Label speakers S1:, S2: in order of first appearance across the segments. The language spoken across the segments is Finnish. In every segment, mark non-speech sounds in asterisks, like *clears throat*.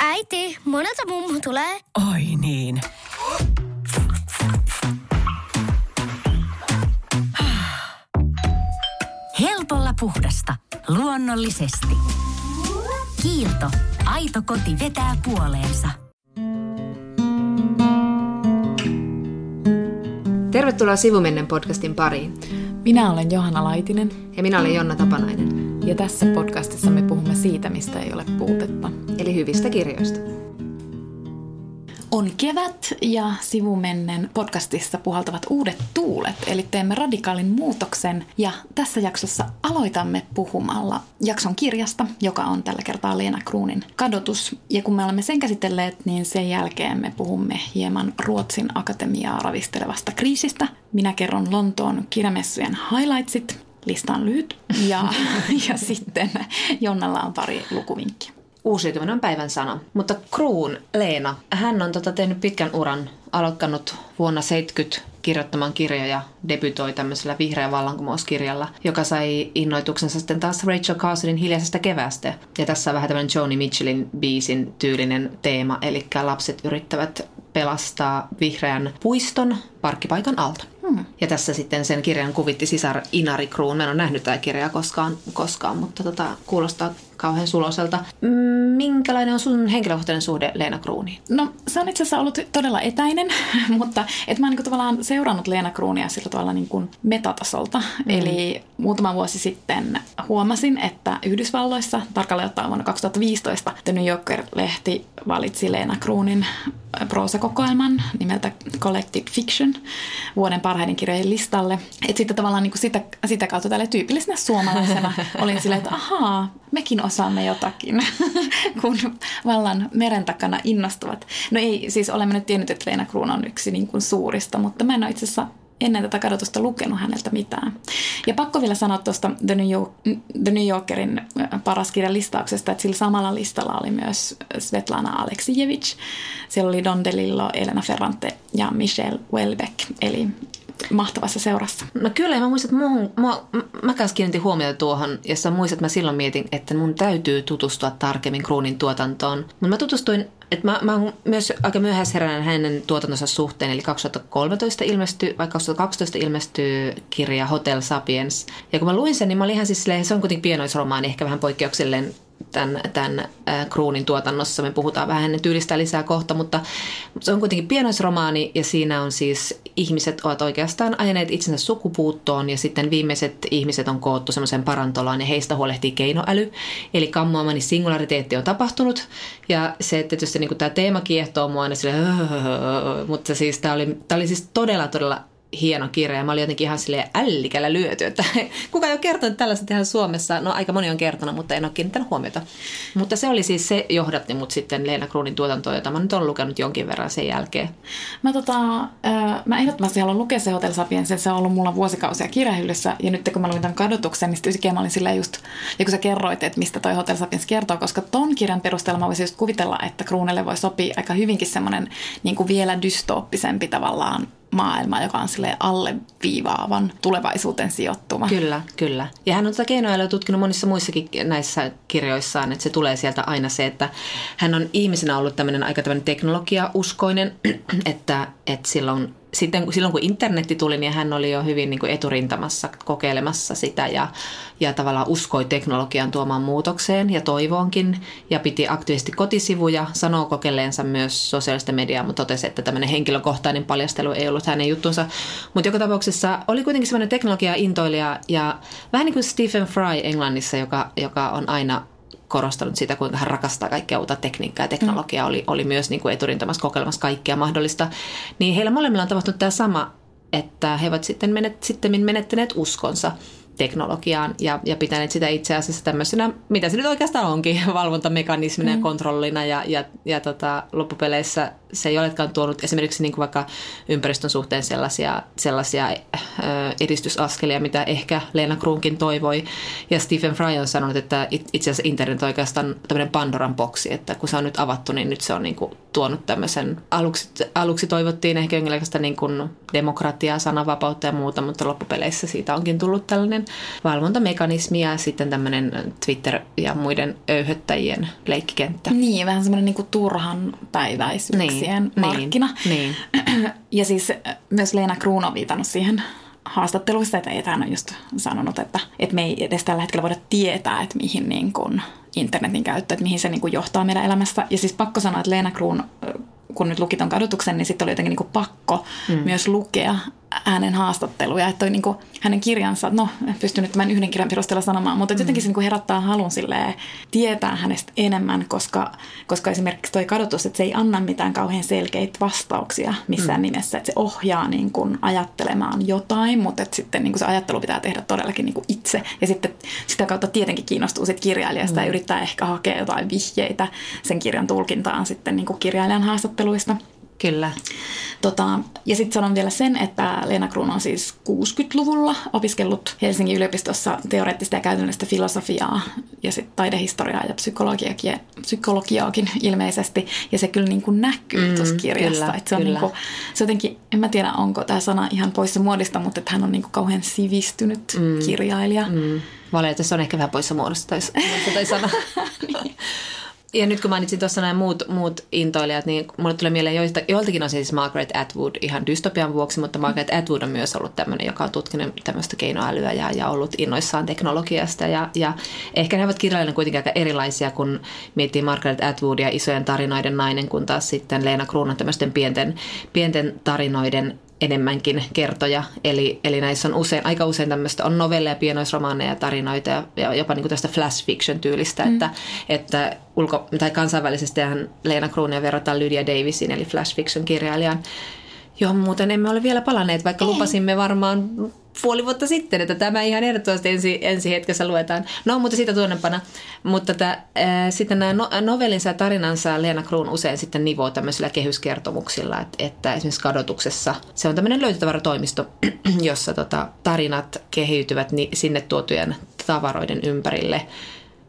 S1: Äiti, monelta mummu tulee?
S2: Oi niin. Helpolla puhdasta. Luonnollisesti. Kiilto. Aito koti vetää puoleensa.
S3: Tervetuloa Sivumennen podcastin pariin.
S4: Minä olen Johanna Laitinen
S3: Ja minä olen Jonna Tapanainen,
S4: ja tässä podcastissa me puhumme siitä, mistä ei ole puutetta.
S3: eli hyvistä kirjoista.
S4: On kevät ja sivumennen podcastissa puhaltavat uudet tuulet, eli teemme radikaalin muutoksen ja tässä jaksossa aloitamme puhumalla jakson kirjasta, joka on tällä kertaa Leena Kruunin kadotus. Ja kun me olemme sen käsitelleet, niin sen jälkeen me puhumme hieman Ruotsin akatemiaa ravistelevasta kriisistä. Minä kerron Lontoon kirjamessujen highlightsit, lista on lyhyt, ja, *laughs* ja sitten Jonnalla on pari lukuvinkkiä.
S3: Uusiutuminen on päivän sana. Mutta Kruun Leena, hän on tota tehnyt pitkän uran, aloittanut vuonna 70 kirjoittamaan kirjoja, debytoi tämmöisellä vihreä vallankumouskirjalla, joka sai innoituksensa sitten taas Rachel Carsonin hiljaisesta kevästä. Ja tässä on vähän tämmöinen Joni Mitchellin biisin tyylinen teema, eli lapset yrittävät pelastaa vihreän puiston parkkipaikan alta. Hmm. Ja tässä sitten sen kirjan kuvitti sisar Inari Kruun. Mä en ole nähnyt tätä kirjaa koskaan, koskaan mutta tota, kuulostaa kauhean suloselta. Minkälainen on sun henkilökohtainen suhde Leena Kruuniin?
S4: No se on itse asiassa ollut todella etäinen, *laughs* mutta et mä oon niin tavallaan seurannut Leena Kruunia sillä tavalla niin kuin metatasolta. Mm. Eli muutama vuosi sitten huomasin, että Yhdysvalloissa, tarkalleen ottaen vuonna 2015, The New Yorker-lehti valitsi Leena Kruunin proosakokoelman nimeltä Collected Fiction vuoden parhaiden kirjojen listalle. Et sitten tavallaan niin kuin sitä, sitä kautta tälle tyypillisenä suomalaisena *laughs* olin silleen, että ahaa, mekin osaamme jotakin, *laughs* kun vallan meren takana innostuvat. No ei, siis olemme nyt tiennyt, että Leena Kruun on yksi niin kuin suurista, mutta mä en ole itse asiassa ennen tätä kadotusta lukenut häneltä mitään. Ja pakko vielä sanoa tuosta The New, York, The New Yorkerin paras kirjan listauksesta, että sillä samalla listalla oli myös Svetlana Aleksijevich. Siellä oli Don DeLillo, Elena Ferrante ja Michelle Welbeck, eli mahtavassa seurassa.
S3: No kyllä, ja mä muistan, että muuhun, mä kanssa kiinnitin huomiota tuohon, sä muistat, että mä silloin mietin, että mun täytyy tutustua tarkemmin Kruunin tuotantoon. Mutta mä tutustuin, että mä, mä oon myös aika myöhäisheräinen hänen tuotantonsa suhteen, eli 2013 ilmestyi, vai 2012 ilmestyi kirja Hotel Sapiens. Ja kun mä luin sen, niin mä olin ihan siis silleen, se on kuitenkin pienoisromaani, ehkä vähän poikkeuksellinen tämän, tämän Kruunin tuotannossa. Me puhutaan vähän hänen tyylistä lisää kohta, mutta se on kuitenkin pienoisromaani ja siinä on siis ihmiset ovat oikeastaan ajaneet itsensä sukupuuttoon ja sitten viimeiset ihmiset on koottu semmoisen parantolaan ja heistä huolehtii keinoäly. Eli kammoamani singulariteetti on tapahtunut ja se tietysti niin tämä teema kiehtoo mua aina sille, mutta siis tämä oli, tämä oli siis todella todella hieno kirja ja mä olin jotenkin ihan silleen ällikällä lyöty, että *laughs* kuka ei ole kertonut tällaista tehdä Suomessa. No aika moni on kertonut, mutta en ole kiinnittänyt huomiota. Mutta se oli siis se johdatti mut sitten Leena Kruunin tuotantoon, jota mä nyt olen lukenut jonkin verran sen jälkeen.
S4: Mä, tota, äh, mä ehdottomasti haluan lukea se Hotel Sapiens, se on ollut mulla vuosikausia kirjahyllyssä ja nyt kun mä luin tämän kadotuksen, niin sitten mä olin silleen just, ja kun sä kerroit, että mistä toi Hotel Sapiens kertoo, koska ton kirjan perusteella mä voisin just kuvitella, että Kruunelle voi sopia aika hyvinkin semmoinen niin vielä dystooppisempi tavallaan maailma, joka on sille alleviivaavan tulevaisuuteen sijoittuva.
S3: Kyllä, kyllä. Ja hän on tätä keinoälyä tutkinut monissa muissakin näissä kirjoissaan, että se tulee sieltä aina se, että hän on ihmisenä ollut tämmöinen aika tämmöinen teknologiauskoinen, *clears throat* että, että silloin sitten silloin kun internetti tuli, niin hän oli jo hyvin niin kuin eturintamassa kokeilemassa sitä ja, ja tavallaan uskoi teknologian tuomaan muutokseen ja toivoonkin ja piti aktiivisesti kotisivuja, sanoo kokeilleensa myös sosiaalista mediaa, mutta totesi, että tämmöinen henkilökohtainen paljastelu ei ollut hänen juttunsa. Mutta joka tapauksessa oli kuitenkin semmoinen teknologia-intoilija ja vähän niin kuin Stephen Fry Englannissa, joka, joka on aina korostanut sitä, kuinka hän rakastaa kaikkea uutta tekniikkaa ja teknologiaa, mm. oli, oli myös niin kuin eturintamassa kokeilemassa kaikkea mahdollista. Niin heillä molemmilla on tapahtunut tämä sama, että he ovat sitten, menet, sitten menettäneet uskonsa teknologiaan ja, ja pitäneet sitä itse asiassa tämmöisenä, mitä se nyt oikeastaan onkin, *laughs* valvontamekanismina mm. ja kontrollina ja, ja, ja tota, loppupeleissä se ei olekaan tuonut esimerkiksi niin kuin vaikka ympäristön suhteen sellaisia, sellaisia edistysaskelia, mitä ehkä Leena Kruunkin toivoi. Ja Stephen Fry on sanonut, että itse asiassa internet on oikeastaan tämmöinen Pandoran boksi, että kun se on nyt avattu, niin nyt se on niin kuin tuonut tämmöisen, aluksi, aluksi toivottiin ehkä jonkinlaista niin kuin demokratiaa, sananvapautta ja muuta, mutta loppupeleissä siitä onkin tullut tällainen valvontamekanismi ja sitten tämmöinen Twitter ja muiden öyhöttäjien leikkikenttä.
S4: Niin, vähän semmoinen niin turhan päiväisyyksien niin, markkina.
S3: Niin. *clears throat*
S4: Ja siis myös Leena Kruun on viitannut siihen haastatteluissa, että hän on just sanonut, että, että me ei edes tällä hetkellä voida tietää, että mihin niin kuin internetin käyttö, että mihin se niin kuin johtaa meidän elämässä. Ja siis pakko sanoa, että Leena Kruun kun nyt luki ton kadotuksen, niin sitten oli jotenkin niin kuin pakko mm. myös lukea hänen haastatteluja. Että niin kuin hänen kirjansa, no en pysty nyt tämän yhden kirjan perusteella sanomaan, mutta jotenkin se niin kuin herättää halun tietää hänestä enemmän, koska, koska esimerkiksi toi kadotus, että se ei anna mitään kauhean selkeitä vastauksia missään mm. nimessä. Että se ohjaa niin kuin ajattelemaan jotain, mutta että sitten niin kuin se ajattelu pitää tehdä todellakin niin kuin itse. Ja sitten sitä kautta tietenkin kiinnostuu sit kirjailijasta mm. ja yrittää ehkä hakea jotain vihjeitä sen kirjan tulkintaan sitten niin kuin kirjailijan haastatteluista.
S3: Kyllä.
S4: Tota, ja sitten sanon vielä sen, että Leena Kruun on siis 60-luvulla opiskellut Helsingin yliopistossa teoreettista ja käytännöllistä filosofiaa ja sitten taidehistoriaa ja psykologiakin, psykologiaakin ilmeisesti. Ja se kyllä niin kuin näkyy mm, tuossa kirjassa. Kyllä, se, on kyllä. Niin kuin, se jotenkin, en mä tiedä onko tämä sana ihan poissa muodista, mutta että hän on niin kuin kauhean sivistynyt mm, kirjailija. Mm.
S3: Valitettavasti on ehkä vähän poissa muodosta *laughs* tai, tai sana. niin. Ja nyt kun mainitsin tuossa nämä muut, muut intoilijat, niin mulle tulee mieleen joista, joiltakin on siis Margaret Atwood ihan dystopian vuoksi, mutta Margaret Atwood on myös ollut tämmöinen, joka on tutkinut tämmöistä keinoälyä ja, ja ollut innoissaan teknologiasta. Ja, ja ehkä ne ovat kirjallinen kuitenkin aika erilaisia, kun miettii Margaret Atwoodia isojen tarinoiden nainen, kun taas sitten Leena Kruunan tämmöisten pienten, pienten tarinoiden enemmänkin kertoja. Eli, eli näissä on usein, aika usein tämmöistä, on novelleja, pienoisromaaneja, tarinoita ja, ja jopa niin kuin tästä flash fiction tyylistä, mm. että, että ulko, tai kansainvälisesti Leena Kruunia verrataan Lydia Davisin, eli flash fiction kirjailijan, johon muuten emme ole vielä palanneet, vaikka Ei. lupasimme varmaan puoli vuotta sitten, että tämä ihan ehdottomasti ensi, ensi hetkessä luetaan. No, mutta siitä tuonnepana. Mutta tämä, ää, sitten nämä no, novellinsa ja tarinansa Leena Kruun usein sitten nivoo tämmöisillä kehyskertomuksilla, että, että esimerkiksi kadotuksessa se on tämmöinen löytötavaratoimisto, *clears throat* jossa tota, tarinat kehiytyvät ni, sinne tuotujen tavaroiden ympärille.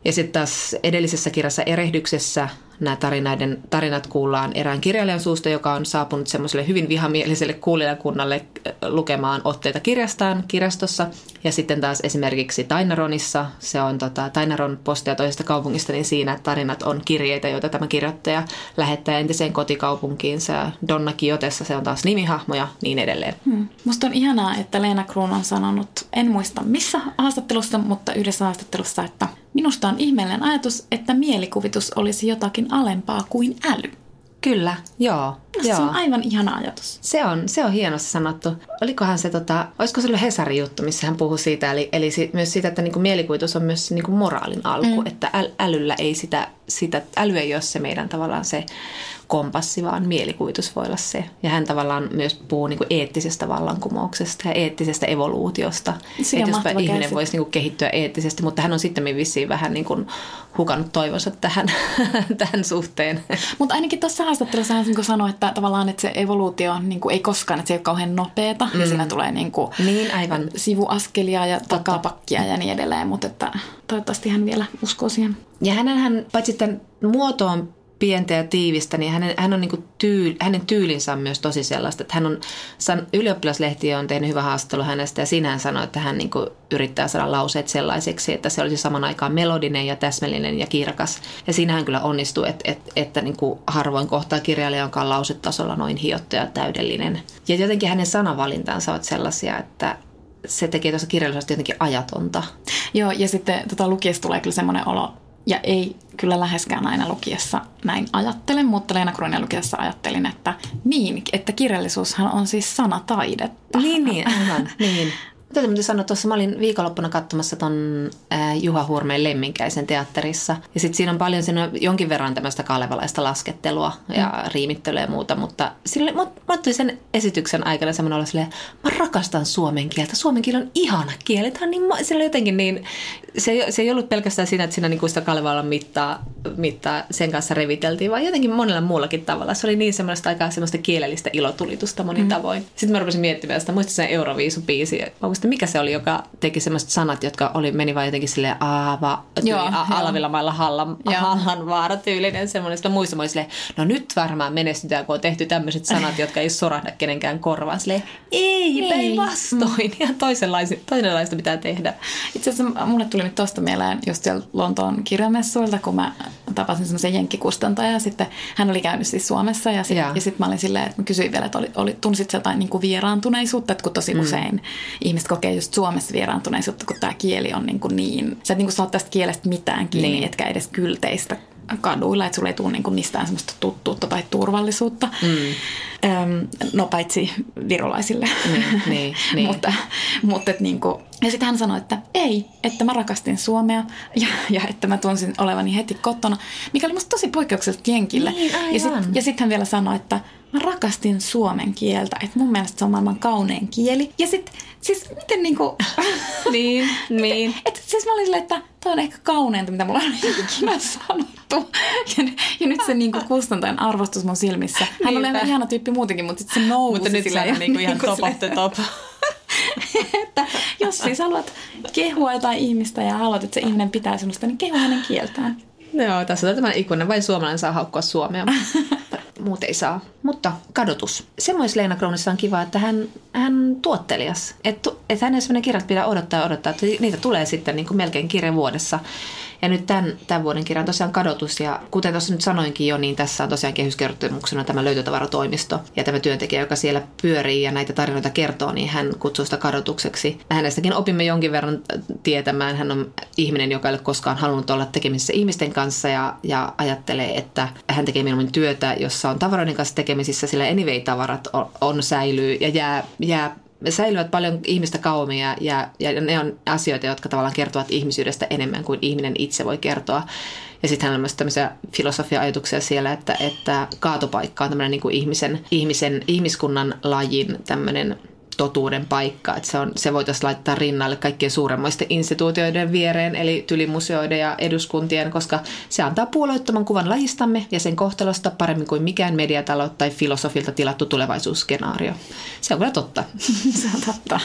S3: Ja sitten taas edellisessä kirjassa Erehdyksessä nämä tarinaiden, tarinat kuullaan erään kirjailijan suusta, joka on saapunut semmoiselle hyvin vihamieliselle kuulijakunnalle äh, lukemaan otteita kirjastaan kirjastossa. Ja sitten taas esimerkiksi Tainaronissa, se on tota, Tainaron postia toisesta kaupungista, niin siinä tarinat on kirjeitä, joita tämä kirjoittaja lähettää entiseen kotikaupunkiinsa. Donna Kiotessa se on taas nimihahmo ja niin edelleen.
S4: Hmm. Musta on ihanaa, että Leena Kruun on sanonut, en muista missä haastattelussa, mutta yhdessä haastattelussa, että minusta on ihmeellinen ajatus, että mielikuvitus olisi jotakin alempaa kuin äly.
S3: Kyllä, joo.
S4: Se
S3: joo.
S4: on aivan ihana ajatus.
S3: Se on, se on hienosti sanottu. Olikohan se, tota, olisiko se ollut Hesarin juttu, missä hän puhui siitä, eli, eli si, myös siitä, että niinku mielikuvitus on myös niinku moraalin alku, mm. että äl, älyllä ei sitä, sitä, äly ei ole se meidän tavallaan se kompassi, vaan mielikuvitus voi olla se. Ja hän tavallaan myös puhuu niin kuin eettisestä vallankumouksesta ja eettisestä evoluutiosta. että jospa ihminen käsit. voisi niin kuin kehittyä eettisesti, mutta hän on sitten vissiin vähän niin kuin hukannut toivonsa tähän, *laughs* tähän suhteen.
S4: Mutta ainakin tuossa haastattelussa hän niin sanoi, että tavallaan että se evoluutio niin kuin ei koskaan, että se ei ole kauhean nopeata mm. ja siinä tulee niin kuin
S3: niin, aivan.
S4: sivuaskelia ja Totta. takapakkia ja niin edelleen, mutta että toivottavasti hän vielä uskoo siihen.
S3: Ja hänen paitsi tämän muotoon pientä ja tiivistä, niin hänen, hän on niin tyyl, hänen tyylinsä on myös tosi sellaista, että hän on, ylioppilaslehti on tehnyt hyvä haastattelu hänestä ja sinä hän sanoi, että hän niin yrittää saada lauseet sellaiseksi, että se olisi saman aikaan melodinen ja täsmällinen ja kirkas. Ja siinä hän kyllä onnistuu, että, että, että niin harvoin kohtaa kirjailija, jonka on lausetasolla noin hiottu ja täydellinen. Ja jotenkin hänen sanavalintansa ovat sellaisia, että se tekee tuossa kirjallisuudesta jotenkin ajatonta.
S4: Joo, ja sitten tota lukiessa tulee kyllä semmoinen olo, ja ei kyllä läheskään aina lukiessa näin ajattele, mutta Leena Kruunin lukiessa ajattelin, että niin, että kirjallisuushan on siis sanataidetta.
S3: Niin, niin, aivan, niin. Täytyy muuten sanoa, tuossa mä olin viikonloppuna katsomassa ton äh, Juha Hurmeen Lemminkäisen teatterissa. Ja sitten siinä on paljon siinä on jonkin verran tämmöistä kalevalaista laskettelua ja mm. riimittelyä ja muuta. Mutta sille, mä, mä sen esityksen aikana semmoinen olla silleen, mä rakastan suomen kieltä. Suomen kieli on ihana kieli. Tämä on niin, sillä jotenkin niin se, ei, se ei ollut pelkästään siinä, että siinä niin sitä Kalevalan mittaa, mittaa sen kanssa reviteltiin, vaan jotenkin monella muullakin tavalla. Se oli niin semmoista aikaa semmoista kielellistä ilotulitusta monin mm. tavoin. Sitten mä rupesin miettimään sitä, muistin sen Euroviisu-biisi. Mä muistin, mikä se oli, joka teki semmoiset sanat, jotka oli, meni vaan jotenkin silleen aava,
S4: Joo,
S3: a. Alvilla mailla Hallan, vaara tyylinen semmoinen. Sitten muistin, mä olin silleen, no nyt varmaan menestytään, kun on tehty tämmöiset sanat, jotka ei sorahda kenenkään korvaan. Silleen, ei,
S4: Ei.
S3: päinvastoin. Ihan toisenlaista, toisenlaista pitää tehdä.
S4: Itse asiassa mulle tuli nyt tosta mieleen just siellä Lontoon kirjamessuilta, kun mä tapasin semmoisen jenkkikustantajan ja sitten hän oli käynyt siis Suomessa ja sitten ja sit mä olin silleen, että mä kysyin vielä, että oli, oli, tunsit sä jotain niin kuin vieraantuneisuutta, että kun tosi mm. usein ihmiset kokee just Suomessa vieraantuneisuutta, kun tämä kieli on niin, kuin niin sä et niin kuin saa tästä kielestä mitään kiinni,
S3: Niin.
S4: etkä edes kylteistä kaduilla, että sulla ei tule niin kuin mistään semmoista tuttuutta tai turvallisuutta. Mm. Öm, no paitsi virolaisille.
S3: Niin, niin, *laughs* niin.
S4: mutta, mutta et niin kuin, ja sitten hän sanoi, että ei, että mä rakastin Suomea ja, ja että mä tunsin olevani heti kotona, mikä oli musta tosi poikkeuksellista jenkille.
S3: Niin,
S4: ja sitten ja sit hän vielä sanoi, että mä rakastin suomen kieltä, että mun mielestä se on maailman kaunein kieli. Ja sitten, siis miten niinku... *laughs*
S3: Niin, *laughs* niin.
S4: Et, siis mä olin silleen, että toi on ehkä kauneinta, mitä mulla on *laughs* ikinä sanottu. Ja, ja nyt se niinku kustantajan arvostus mun silmissä. Hän oli
S3: Niinpä.
S4: ihan ihana tyyppi muutenkin, mutta sitten se nousi
S3: Mutta nyt se on niinku ihan top of the top. *laughs*
S4: että jos siis haluat kehua jotain ihmistä ja haluat, että se ihminen pitää semmoista, niin kehu hänen kieltään.
S3: Joo, tässä on tämä ikuinen. Vain suomalainen saa haukkua Suomea. *laughs* Muut ei saa. Mutta kadotus. Semmois Leena Kroonissa on kiva, että hän, hän tuottelias. Että et hänen semmoinen kirjat pitää odottaa ja odottaa, että niitä tulee sitten niin kuin melkein kirja vuodessa. Ja nyt tämän, tämän vuoden kirja on tosiaan kadotus. Ja kuten tuossa nyt sanoinkin jo, niin tässä on tosiaan kehyskertomuksena tämä löytötavaratoimisto. Ja tämä työntekijä, joka siellä pyörii ja näitä tarinoita kertoo, niin hän kutsuu sitä kadotukseksi. Hänestäkin opimme jonkin verran tietämään. Hän on ihminen, joka ei ole koskaan halunnut olla tekemisissä ihmisten kanssa ja, ja ajattelee, että hän tekee mieluummin työtä, jossa on tavaroiden kanssa tekemisissä, sillä anyway-tavarat on, on säilyy ja jää, jää säilyvät paljon ihmistä kauemmin ja, ja, ja ne on asioita, jotka tavallaan kertovat ihmisyydestä enemmän kuin ihminen itse voi kertoa. Ja sitten hänellä on myös tämmöisiä filosofia-ajatuksia siellä, että, että kaatopaikka on tämmöinen niin ihmisen, ihmisen, ihmiskunnan lajin tämmöinen totuuden paikka. Että se, on, se voitaisiin laittaa rinnalle kaikkien suuremmoisten instituutioiden viereen, eli tylimuseoiden ja eduskuntien, koska se antaa puolueettoman kuvan lajistamme ja sen kohtalosta paremmin kuin mikään mediatalo tai filosofilta tilattu tulevaisuusskenaario. Se on kyllä totta. *laughs*
S4: Se on totta.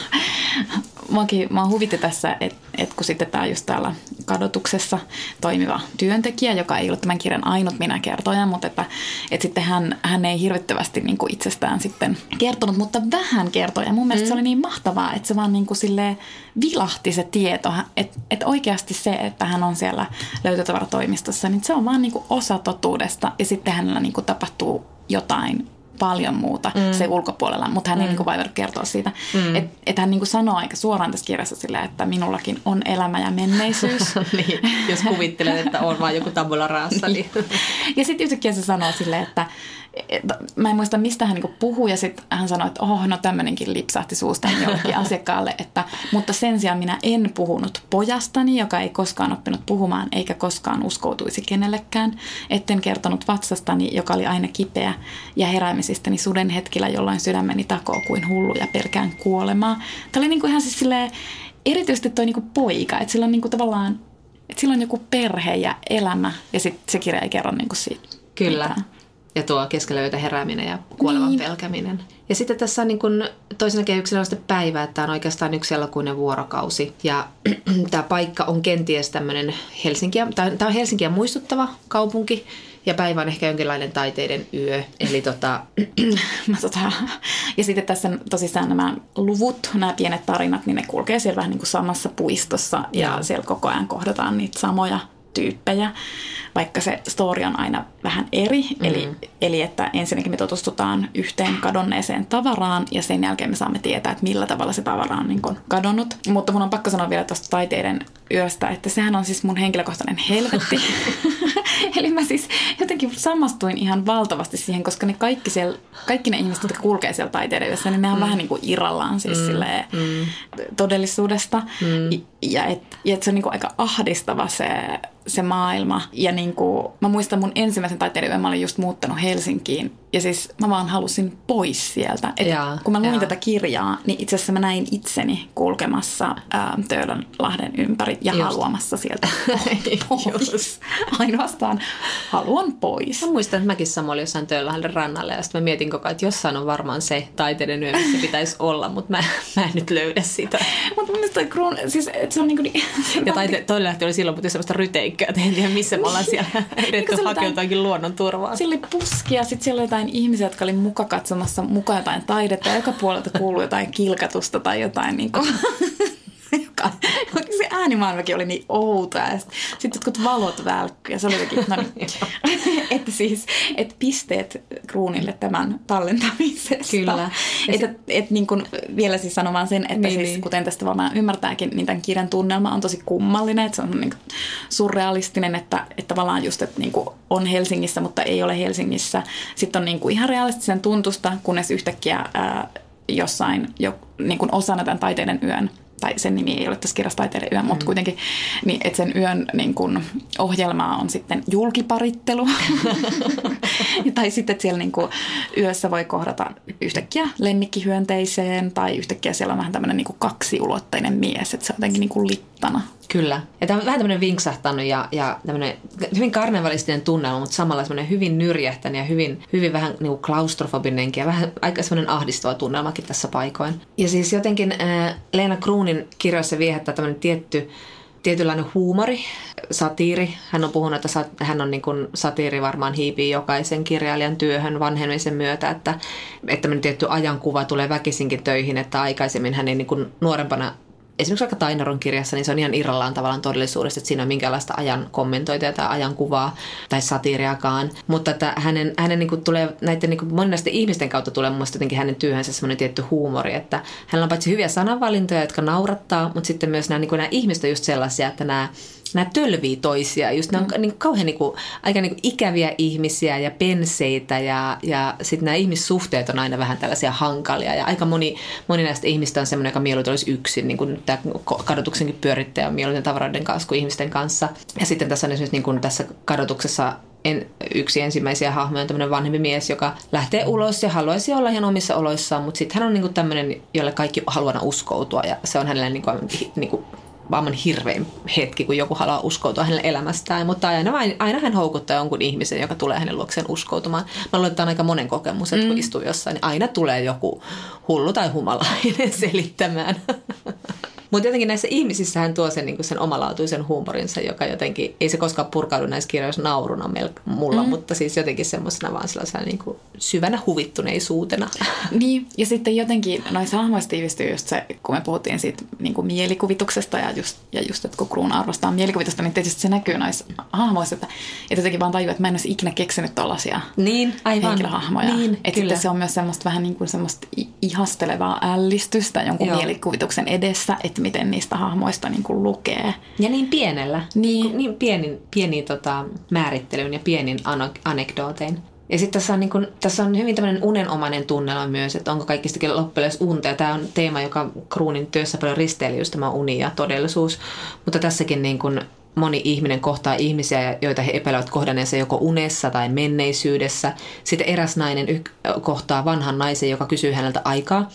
S4: Muakin, mua huvitti tässä, että et kun sitten tämä just täällä kadotuksessa toimiva työntekijä, joka ei ollut tämän kirjan ainut minä kertoja, mutta että, että sitten hän, hän ei hirvittävästi niin kuin itsestään sitten kertonut, mutta vähän kertoi. Ja mun mielestä mm. se oli niin mahtavaa, että se vaan niin kuin silleen vilahti se tieto, että, että oikeasti se, että hän on siellä löytötavaratoimistossa, niin se on vaan niin kuin osa totuudesta ja sitten hänellä niin kuin tapahtuu jotain paljon muuta mm. se ulkopuolella, mutta hän ei mm. niin vaivannut kertoa siitä. Mm. Että et hän niin sanoo aika suoraan tässä kirjassa silleen, että minullakin on elämä ja menneisyys. *laughs*
S3: niin, jos kuvittelet, että on vaan joku tabula raassa. *laughs* Niin.
S4: ja sitten yhtäkkiä se sanoo silleen, että et, mä en muista mistä hän niinku puhuu ja sitten hän sanoi, että oho, no tämmöinenkin lipsahti suustaan jollekin *laughs* asiakkaalle, että mutta sen sijaan minä en puhunut pojastani, joka ei koskaan oppinut puhumaan eikä koskaan uskoutuisi kenellekään. Etten kertonut vatsastani, joka oli aina kipeä ja heräämisistäni suden hetkillä, jolloin sydämeni takoo kuin hullu ja pelkään kuolemaa. Tämä oli niinku ihan siis silleen, erityisesti toi niinku poika, että sillä on niinku tavallaan, että sillä on joku perhe ja elämä ja sitten se kirja ei kerro niinku siitä
S3: Kyllä.
S4: mitään.
S3: Ja tuo keskellä yötä herääminen ja kuolevan niin. pelkäminen. Ja sitten tässä on niin kuin toisena kehyksenä on sitten päivä, että tämä on oikeastaan yksi elokuinen vuorokausi. Ja *clears throat* tämä paikka on kenties tämmöinen Helsinkiä, tämä on Helsinkiä muistuttava kaupunki. Ja päivä on ehkä jonkinlainen taiteiden yö. Eli tota, *clears throat*
S4: Mä tota, ja sitten tässä tosissaan nämä luvut, nämä pienet tarinat, niin ne kulkee siellä vähän niin kuin samassa puistossa ja
S3: Joo.
S4: siellä koko ajan kohdataan niitä samoja tyyppejä, vaikka se story on aina vähän eri. Mm. Eli, eli että ensinnäkin me tutustutaan yhteen kadonneeseen tavaraan ja sen jälkeen me saamme tietää, että millä tavalla se tavara on niin kuin kadonnut. Mutta mun on pakko sanoa vielä tuosta taiteiden yöstä, että sehän on siis mun henkilökohtainen helvetti. *laughs* eli mä siis jotenkin samastuin ihan valtavasti siihen, koska ne kaikki, siellä, kaikki ne ihmiset, jotka kulkee siellä taiteiden yössä, niin ne on mm. vähän niin kuin irrallaan siis mm. silleen, mm. todellisuudesta. Mm. Ja että ja et se on niin kuin aika ahdistava se, se maailma. Ja niin kuin, mä muistan mun ensimmäisen taiteilijan, mä olin just muuttanut Helsinkiin Ja siis mä vaan halusin pois sieltä. Et
S3: Jaa,
S4: kun mä luin
S3: jaa.
S4: tätä kirjaa, niin itse asiassa mä näin itseni kulkemassa ää, Töölönlahden ympäri ja
S3: Just.
S4: haluamassa sieltä *laughs* pois. Ainoastaan haluan pois.
S3: Mä muistan, että mäkin sama oli jossain Töölöhälle rannalle ja sitten mä mietin koko ajan, että jossain on varmaan se taiteiden yö, missä pitäisi olla, mutta mä, *laughs* mä en nyt löydä sitä.
S4: Mutta mun mielestä Kruun, siis se on niinku... Niin, *laughs*
S3: Ja taite, toinen lähti oli silloin, mutta semmoista ryteikkää, että en tiedä missä me ollaan siellä yritetty
S4: se oli
S3: hakea
S4: jotain-
S3: jotakin luonnon turvaa.
S4: Siellä oli puski ja sitten siellä oli jotain ihmisiä, jotka oli muka katsomassa mukaan jotain taidetta ja joka puolelta kuului jotain kilkatusta tai jotain niin kuin, *laughs* joka, äänimaailmakin oli niin outo ja sitten sit jotkut valot välkkyi ja se oli jotenkin, no niin, *laughs* *laughs* että siis, että pisteet kruunille tämän tallentamisesta.
S3: Kyllä. Ja
S4: Että et, et, niin kuin, vielä siis sanon vaan sen, että
S3: Niin,
S4: siis,
S3: niin.
S4: kuten tästä varmaan ymmärtääkin, niin tämän kirjan tunnelma on tosi kummallinen, että se on niin kuin surrealistinen, että, että tavallaan just, että niin kuin on Helsingissä, mutta ei ole Helsingissä. Sitten on niin kuin ihan realistisen tuntusta, kunnes yhtäkkiä ää, jossain jo, niin kuin osana tämän taiteiden yön tai sen nimi ei ole tässä kirjassa taiteiden yö, mutta kuitenkin, niin että sen yön niin kun, ohjelmaa on sitten julkiparittelu. *laughs* tai sitten, että siellä niin kun, yössä voi kohdata yhtäkkiä lemmikkihyönteiseen tai yhtäkkiä siellä on vähän tämmöinen niin kaksiulotteinen mies, että se on jotenkin niin kuin littana.
S3: Kyllä. Ja tämä on vähän tämmöinen vinksahtanut ja, ja tämmöinen hyvin karnevalistinen tunnelma, mutta samalla semmoinen hyvin nyrjähtänyt ja hyvin, hyvin vähän niin kuin klaustrofobinenkin ja vähän aika semmoinen ahdistava tunnelmakin tässä paikoin. Ja siis jotenkin äh, Leena Kruunin kirjoissa viehättää tämmöinen tietty tietynlainen huumori, satiiri. Hän on puhunut, että hän on niin kuin satiiri varmaan hiipii jokaisen kirjailijan työhön vanhenemisen myötä, että, että tietty ajankuva tulee väkisinkin töihin, että aikaisemmin hän ei niin kuin nuorempana esimerkiksi vaikka Tainaron kirjassa, niin se on ihan irrallaan tavallaan todellisuudesta, että siinä on minkäänlaista ajan kommentointia tai ajankuvaa tai satiiriakaan. Mutta että hänen, hänen niin kuin tulee, näiden niin kuin moninaisten ihmisten kautta tulee mun jotenkin hänen työhönsä semmoinen tietty huumori, että hänellä on paitsi hyviä sananvalintoja, jotka naurattaa, mutta sitten myös nämä, niin kuin nämä ihmiset on just sellaisia, että nämä nämä tölvii toisia. Just nämä on niin kauhean niin kuin, aika niin kuin ikäviä ihmisiä ja penseitä ja, ja sitten nämä ihmissuhteet on aina vähän tällaisia hankalia. Ja aika moni, moni näistä ihmistä on semmoinen, joka mieluiten olisi yksin, niin kuin tämä kadotuksenkin pyörittäjä on mieluiten tavaroiden kanssa kuin ihmisten kanssa. Ja sitten tässä on esimerkiksi niin kuin tässä kadotuksessa en, yksi ensimmäisiä hahmoja on tämmöinen vanhempi mies, joka lähtee ulos ja haluaisi olla ihan omissa oloissaan, mutta sitten hän on niin kuin tämmöinen, jolle kaikki haluaa uskoutua ja se on hänelle niin kuin, niin kuin maailman hirvein hetki, kun joku haluaa uskoutua hänen elämästään. Mutta aina, vain- aina hän houkuttaa jonkun ihmisen, joka tulee hänen luokseen uskoutumaan. Mä luulen, että on aika monen kokemus, että kun istuu jossain, niin aina tulee joku hullu tai humalainen *laughs* selittämään. Mutta jotenkin näissä ihmisissä hän tuo sen, niin sen omalaatuisen huumorinsa, joka jotenkin, ei se koskaan purkaudu näissä kirjoissa nauruna mel- mulla, mm. mutta siis jotenkin semmoisena vaan sellaisena niin kuin syvänä huvittuneisuutena. *laughs*
S4: Niin, ja sitten jotenkin noissa hahmoissa tiivistyy just se, kun me puhuttiin siitä niin kuin mielikuvituksesta ja just, ja just, että kun Kruun arvostaa mielikuvitusta, niin tietysti se näkyy noissa hahmoissa, että, että jotenkin vaan tajuu, että mä en olisi ikinä keksinyt tollaisia
S3: Niin, aivan.
S4: henkilöhahmoja.
S3: Niin,
S4: että
S3: kyllä.
S4: sitten se on myös semmoista vähän niin kuin semmoista ihastelevaa ällistystä jonkun
S3: Joo.
S4: mielikuvituksen edessä, että miten niistä hahmoista niin kuin lukee.
S3: Ja niin pienellä.
S4: Niin.
S3: Niin pienin, pienin tota, määrittelyyn ja pienin anekdootein. Ja sitten tässä on, niin kun, tässä on hyvin tämmöinen unenomainen tunnelma myös, että onko kaikki sitten loppujen unta. Ja tämä on teema, joka Kruunin työssä paljon risteilee, just tämä uni ja todellisuus. Mutta tässäkin niin kun moni ihminen kohtaa ihmisiä, joita he epäilevät kohdanneensa joko unessa tai menneisyydessä. Sitten eräs nainen kohtaa vanhan naisen, joka kysyy häneltä aikaa.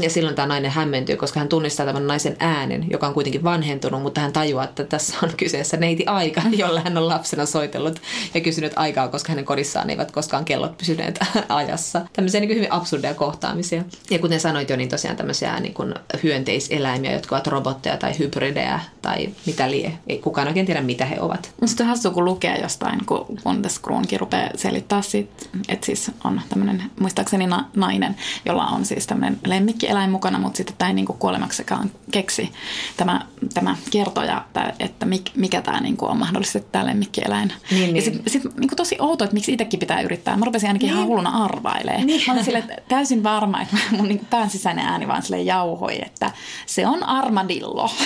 S3: Ja silloin tämä nainen hämmentyy, koska hän tunnistaa tämän naisen äänen, joka on kuitenkin vanhentunut, mutta hän tajuaa, että tässä on kyseessä neiti aika, *laughs* jolle hän on lapsena soitellut ja kysynyt aikaa, koska hänen kodissaan eivät koskaan kellot pysyneet *laughs* ajassa. Tämmöisiä niin hyvin absurdeja kohtaamisia. Ja kuten sanoit jo, niin tosiaan tämmöisiä niin kuin hyönteiseläimiä, jotka ovat robotteja tai hybridejä tai mitä lie. Ei kukaan oikein tiedä, mitä he ovat.
S4: Musta on hassua, kun lukee jostain, kun, kun tässä Kruunkin rupeaa selittää siitä, että siis on tämmöinen, muistaakseni na, nainen, jolla on siis tämmöinen lemmikkieläin mukana, mutta sitten tämä ei niinku kuolemaksekaan keksi tämä, tämä kertoja, että mik, mikä tämä niinku on mahdollisesti tämä lemmikkieläin.
S3: Niin,
S4: ja
S3: niin.
S4: sitten sit, niinku tosi outo, että miksi itsekin pitää yrittää. Mä rupesin ainakin niin. ihan hulluna arvailemaan.
S3: Niin.
S4: Mä olin sille, täysin varma, että mun niinku pään sisäinen ääni vaan sille jauhoi, että se on armadillo. *laughs*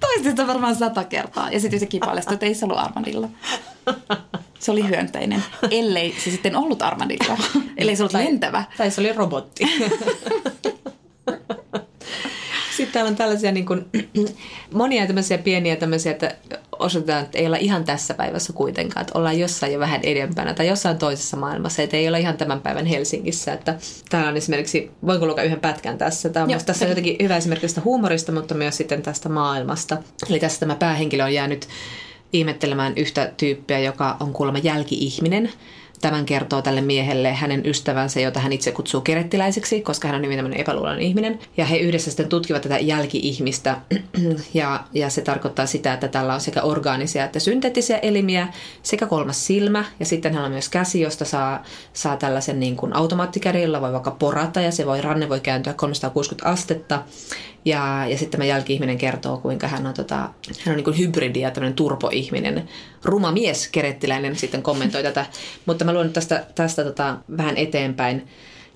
S4: Toistin sitä varmaan sata kertaa. Ja sitten yhtäkkiä paljastui, että ei se ollut armadillo. Se oli hyönteinen. Ellei se sitten ollut armadillo. *laughs* Ellei se ollut lentävä.
S3: Tai se oli robotti. Sitten *laughs* sitten täällä on tällaisia niin kuin, *clears throat* monia tämmöisiä pieniä tämmöisiä, että osoitetaan, että ei olla ihan tässä päivässä kuitenkaan, että ollaan jossain jo vähän edempänä tai jossain toisessa maailmassa, että ei olla ihan tämän päivän Helsingissä. Että täällä on esimerkiksi, voinko lukea yhden pätkän tässä? Tämä on
S4: Joo,
S3: tässä on jotenkin hyvä esimerkki tästä huumorista, mutta myös sitten tästä maailmasta. Eli tässä tämä päähenkilö on jäänyt ihmettelemään yhtä tyyppiä, joka on kuulemma jälki-ihminen. Tämän kertoo tälle miehelle hänen ystävänsä, jota hän itse kutsuu kerettiläiseksi, koska hän on hyvin tämmöinen ihminen. Ja he yhdessä sitten tutkivat tätä jälki-ihmistä. *clears throat* ja, ja se tarkoittaa sitä, että tällä on sekä orgaanisia että synteettisiä elimiä, sekä kolmas silmä. Ja sitten hän on myös käsi, josta saa, saa tällaisen niin kuin automaattikärjellä, voi vaikka porata ja se voi, ranne voi kääntyä 360 astetta. Ja, ja sitten tämä jälki-ihminen kertoo, kuinka hän on, tota, hän on niin kuin hybridi ja tämmöinen turpoihminen. Ruma mies, kerettiläinen, sitten kommentoi tätä. Mutta mä nyt tästä, tästä tota, vähän eteenpäin.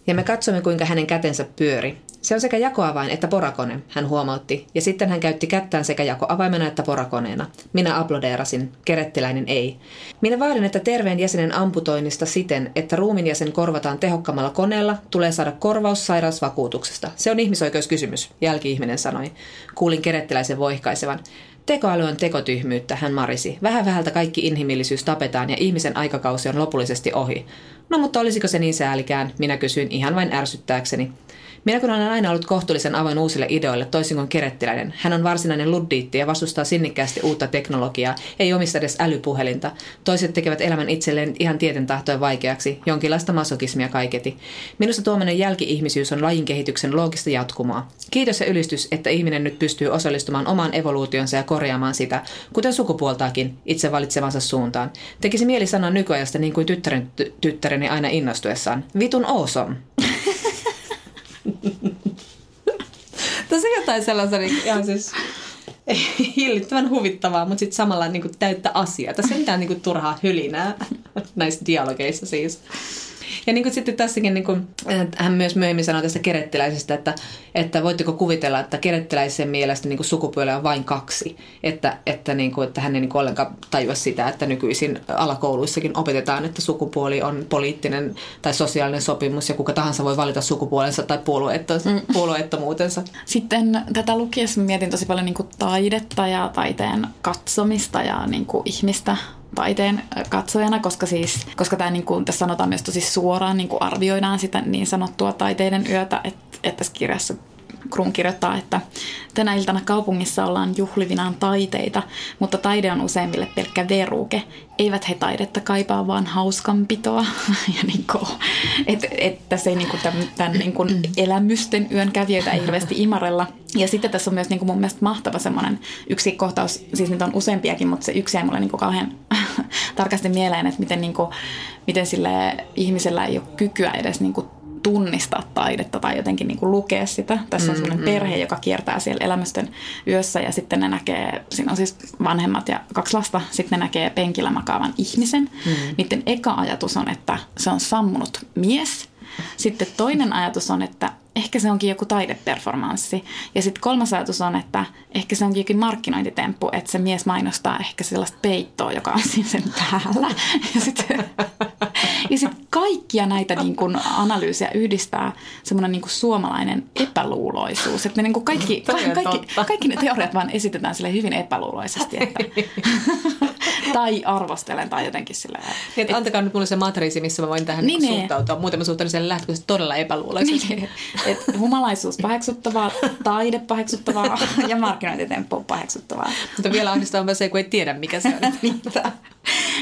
S3: Ja me katsomme, kuinka hänen kätensä pyöri. Se on sekä jakoavain että porakone, hän huomautti, ja sitten hän käytti kättään sekä jakoavaimena että porakoneena. Minä aplodeerasin, kerettiläinen ei. Minä vaadin, että terveen jäsenen amputoinnista siten, että ruumin jäsen korvataan tehokkaammalla koneella, tulee saada korvaus sairausvakuutuksesta. Se on ihmisoikeuskysymys, jälki-ihminen sanoi. Kuulin kerettiläisen voihkaisevan. Tekoäly on tekotyhmyyttä, hän marisi. Vähän vähältä kaikki inhimillisyys tapetaan ja ihmisen aikakausi on lopullisesti ohi. No mutta olisiko se niin säälikään, minä kysyin ihan vain ärsyttääkseni. Minä kun olen aina ollut kohtuullisen avoin uusille ideoille, toisin kuin kerettiläinen. Hän on varsinainen luddiitti ja vastustaa sinnikkäästi uutta teknologiaa, ei omista edes älypuhelinta. Toiset tekevät elämän itselleen ihan tieten tahtoen vaikeaksi, jonkinlaista masokismia kaiketi. Minusta tuommoinen jälki-ihmisyys on lajin kehityksen loogista jatkumoa. Kiitos ja ylistys, että ihminen nyt pystyy osallistumaan omaan evoluutionsa ja korjaamaan sitä, kuten sukupuoltaakin, itse valitsevansa suuntaan. Tekisi mieli sanoa nykyajasta niin kuin tyttären, ty- tyttäreni aina innostuessaan. Vitun awesome. Tässä on jotain sellaista niin, ihan siis hillittävän huvittavaa, mutta sitten samalla niin kuin, täyttä asiaa. Tässä ei mitään niin kuin, turhaa hylinää näissä dialogeissa siis. Ja niin kuin sitten tässäkin, niin kuin, hän myös myöhemmin sanoi tästä kerettiläisestä, että, että voitteko kuvitella, että kerettiläisen mielestä niin kuin sukupuolia on vain kaksi. Että, että, niin kuin, että hän ei niin kuin ollenkaan tajua sitä, että nykyisin alakouluissakin opetetaan, että sukupuoli on poliittinen tai sosiaalinen sopimus ja kuka tahansa voi valita sukupuolensa tai mm. puolueettomuutensa.
S4: Sitten tätä lukiessa mietin tosi paljon niin kuin taidetta ja taiteen katsomista ja niin kuin ihmistä taiteen katsojana, koska, siis, koska tämä, niin kuin, tässä sanotaan myös tosi suoraan, niin kuin arvioidaan sitä niin sanottua taiteiden yötä, että, että tässä kirjassa Kruun kirjoittaa, että tänä iltana kaupungissa ollaan juhlivinaan taiteita, mutta taide on useimmille pelkkä veruke. Eivät he taidetta kaipaa, vaan hauskanpitoa. *laughs* ja niin kuin, että et tässä ei niin kuin tämän, tämän niin kuin elämysten yön kävijöitä hirveästi imarella. Ja sitten tässä on myös niin kuin mun mielestä mahtava semmoinen yksi kohtaus, siis niitä on useampiakin, mutta se yksi jäi mulle niin kuin kauhean tarkasti mieleen, että miten, niin kuin, miten sille ihmisellä ei ole kykyä edes niin kuin tunnistaa taidetta tai jotenkin niin kuin lukea sitä. Tässä on sellainen mm, perhe, joka kiertää siellä elämysten yössä ja sitten ne näkee, siinä on siis vanhemmat ja kaksi lasta, sitten ne näkee penkillä makaavan ihmisen. Mm. Niiden eka ajatus on, että se on sammunut mies. Sitten toinen ajatus on, että ehkä se onkin joku taideperformanssi. Ja sitten kolmas ajatus on, että ehkä se onkin jokin markkinointitemppu, että se mies mainostaa ehkä sellaista peittoa, joka on siinä sen päällä. Ja sitten *laughs* ja sit kaikkia näitä niin kun analyysiä yhdistää semmoinen niin suomalainen epäluuloisuus. Että ne niin kaikki, ka- kaikki, kaikki ne teoriat vaan esitetään sille hyvin epäluuloisesti. Että *laughs* tai arvostelen tai jotenkin sillä
S3: niin, antakaa nyt mulle se matriisi, missä mä voin tähän niin, niin suhtautua. Muuten mä suhtaudun sen lähtökohtaisesti todella epäluuloisesti.
S4: Niin, että humalaisuus paheksuttavaa, taide paheksuttavaa ja markkinointitemppu paheksuttavaa.
S3: Mutta vielä ahdistavaa se, kun ei tiedä, mikä se on.
S4: niin,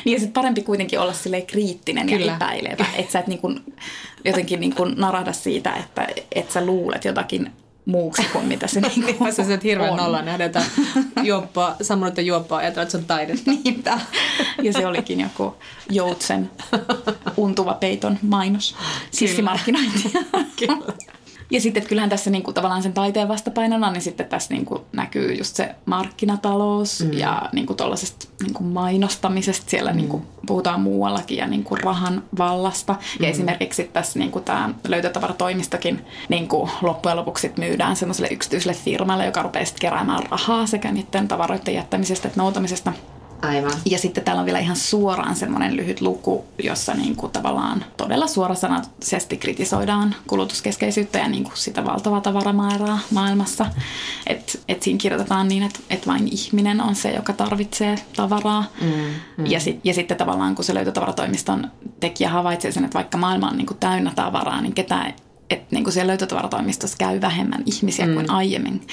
S4: ja sitten parempi kuitenkin olla sille kriittinen Kyllä. ja epäilevä. Että sä et niin kun, jotenkin niin kun narahda siitä, että et sä luulet jotakin muuksi kuin mitä se niin
S3: kuin Sä hirveän on. nolla nähdä jotain juoppaa, sammunutta juoppaa ja että se on taidetta.
S4: Niinpä. Ja se olikin joku joutsen untuva peiton mainos. Sissimarkkinointia. Kyllä. Ja sitten että kyllähän tässä niinku, tavallaan sen taiteen vastapainona, niin sitten tässä niinku, näkyy just se markkinatalous mm. ja niinku, tuollaisesta niinku, mainostamisesta. Siellä mm. niinku, puhutaan muuallakin ja niinku, rahan vallasta. Mm. Ja esimerkiksi tässä niinku, tämä löytötavaratoimistokin niinku, loppujen lopuksi myydään semmoiselle yksityiselle firmalle, joka rupeaa keräämään rahaa sekä niiden tavaroiden jättämisestä että noutamisesta
S3: Aivan.
S4: Ja sitten täällä on vielä ihan suoraan semmoinen lyhyt luku, jossa niin kuin tavallaan todella suorasanaisesti kritisoidaan kulutuskeskeisyyttä ja niin kuin sitä valtavaa tavaramäärää maailmassa. Et, et siinä kirjoitetaan niin, että et vain ihminen on se, joka tarvitsee tavaraa. Mm, mm. Ja, sit, ja sitten tavallaan kun se löytötavaratoimiston tekijä havaitsee sen, että vaikka maailma on niin kuin täynnä tavaraa, niin ketään että niin kuin siellä löytötavaratoimistossa käy vähemmän ihmisiä mm. kuin aiemmin.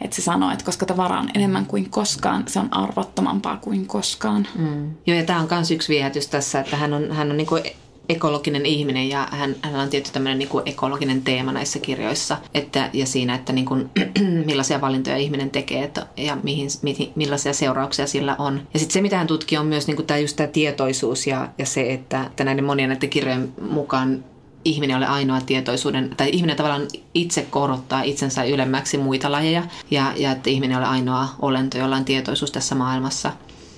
S4: Että se sanoo, että koska tavara on enemmän kuin koskaan, se on arvottomampaa kuin koskaan.
S3: Mm. Joo, ja tämä on myös yksi viehätys tässä, että hän on, hän on niin kuin ekologinen ihminen ja hän, hänellä on tietty tämmöinen niin ekologinen teema näissä kirjoissa että, ja siinä, että niin kuin, *clears throat* millaisia valintoja ihminen tekee että, ja mihin, mihin, millaisia seurauksia sillä on. Ja sitten se, mitä hän tutkii, on myös niin kuin tämä, just tämä tietoisuus ja, ja se, että, että näiden monien näiden kirjojen mukaan ihminen ole ainoa tietoisuuden, tai ihminen tavallaan itse korottaa itsensä ylemmäksi muita lajeja, ja, ja että ihminen ole ainoa olento, jolla on tietoisuus tässä maailmassa.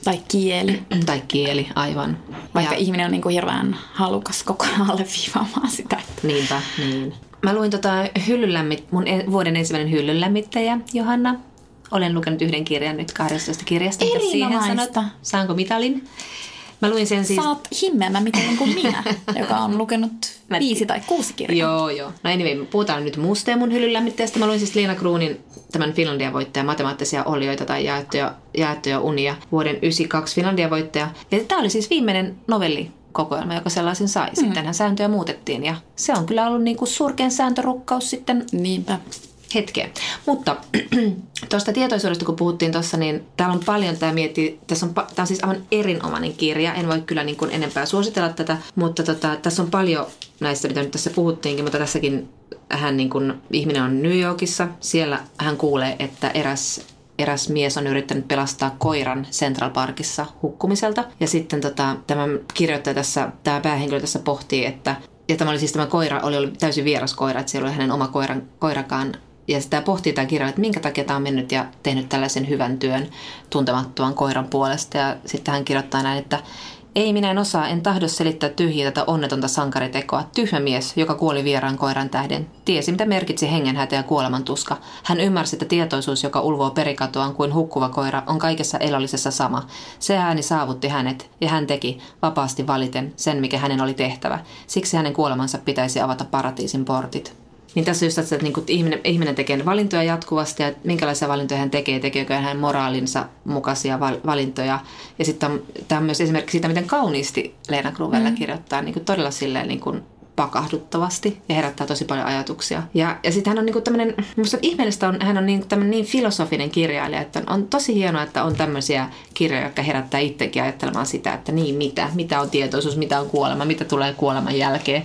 S4: Tai kieli. *clears throat*
S3: tai kieli, aivan.
S4: Vaikka ja, ihminen on niin kuin hirveän halukas koko ajan alleviivaamaan sitä.
S3: Niinpä, niin. Mä luin tota hyllylämmit, mun e- vuoden ensimmäinen hyllynlämmittäjä, Johanna. Olen lukenut yhden kirjan nyt 12 kirjasta.
S4: Siihen sanot,
S3: saanko mitalin? Mä luin sen siis...
S4: Saat himmeämä miten kuin minä, *laughs* joka on lukenut Mä... viisi tai kuusi kirjaa.
S3: Joo, joo. No anyway, puhutaan nyt muusta mun hyllylämmittäjästä. Mä luin siis Leena Kruunin tämän Finlandia voittaja matemaattisia olioita tai jaettuja, jaettuja unia vuoden 92 Finlandia voittaja. Ja tämä oli siis viimeinen novelli kokoelma, joka sellaisen sai. Mm. Sittenhän sääntöjä muutettiin ja se on kyllä ollut niinku surkein sääntörukkaus sitten.
S4: Niinpä
S3: hetkeä. Mutta *clears throat* tuosta tietoisuudesta, kun puhuttiin tuossa, niin täällä on paljon tämä miettii, tässä on, tämä on siis aivan erinomainen kirja, en voi kyllä niin kuin enempää suositella tätä, mutta tota, tässä on paljon näistä, mitä nyt tässä puhuttiinkin, mutta tässäkin hän niin kuin, ihminen on New Yorkissa, siellä hän kuulee, että eräs eräs mies on yrittänyt pelastaa koiran Central Parkissa hukkumiselta. Ja sitten tota, tämä kirjoittaja tässä, tämä päähenkilö tässä pohtii, että ja tämä oli siis tämä koira, oli ollut täysin vieras koira, että siellä oli hänen oma koiran, koirakaan ja sitä pohtii tämä kirja, että minkä takia tämä on mennyt ja tehnyt tällaisen hyvän työn tuntemattoman koiran puolesta. Ja sitten hän kirjoittaa näin, että ei minä en osaa, en tahdo selittää tyhjiä tätä onnetonta sankaritekoa. Tyhmä mies, joka kuoli vieraan koiran tähden. Tiesi, mitä merkitsi hengenhätä ja kuolemantuska. Hän ymmärsi, että tietoisuus, joka ulvoo perikatoaan kuin hukkuva koira, on kaikessa elollisessa sama. Se ääni saavutti hänet, ja hän teki, vapaasti valiten, sen, mikä hänen oli tehtävä. Siksi hänen kuolemansa pitäisi avata paratiisin portit. Niin tässä just että niin ihminen, ihminen tekee valintoja jatkuvasti ja minkälaisia valintoja hän tekee, tekeekö hän moraalinsa mukaisia valintoja. Ja sitten tämä on myös esimerkiksi siitä, miten kauniisti Leena Gruvella mm. kirjoittaa niin kuin todella silleen niin kuin pakahduttavasti ja herättää tosi paljon ajatuksia. Ja, ja sitten hän on niinku tämmöinen, minusta ihmeellistä on, hän on niin, tämmöinen niin filosofinen kirjailija, että on, on tosi hienoa, että on tämmöisiä kirjoja, jotka herättää itsekin ajattelemaan sitä, että niin mitä, mitä on tietoisuus, mitä on kuolema, mitä tulee kuoleman jälkeen.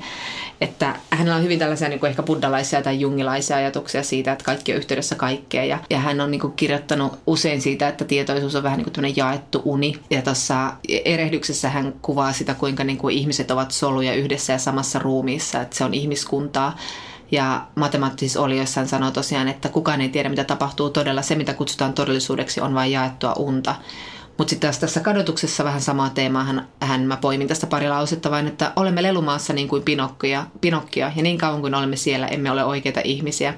S3: Että hänellä on hyvin tällaisia niin kuin ehkä buddalaisia tai jungilaisia ajatuksia siitä, että kaikki on yhteydessä kaikkeen. Ja, ja hän on niin kuin kirjoittanut usein siitä, että tietoisuus on vähän niin kuin jaettu uni. Ja tuossa erehdyksessä hän kuvaa sitä, kuinka niin kuin ihmiset ovat soluja yhdessä ja samassa ruumiissa, että se on ihmiskuntaa. Ja matemaattisissa olioissa hän sanoo tosiaan, että kukaan ei tiedä, mitä tapahtuu todella. Se, mitä kutsutaan todellisuudeksi, on vain jaettua unta. Mutta sitten taas tässä kadotuksessa vähän samaa teemaa hän, hän mä poimin tästä pari lausetta vain, että olemme lelumaassa niin kuin Pinokkia, Pinokkia ja niin kauan kuin olemme siellä, emme ole oikeita ihmisiä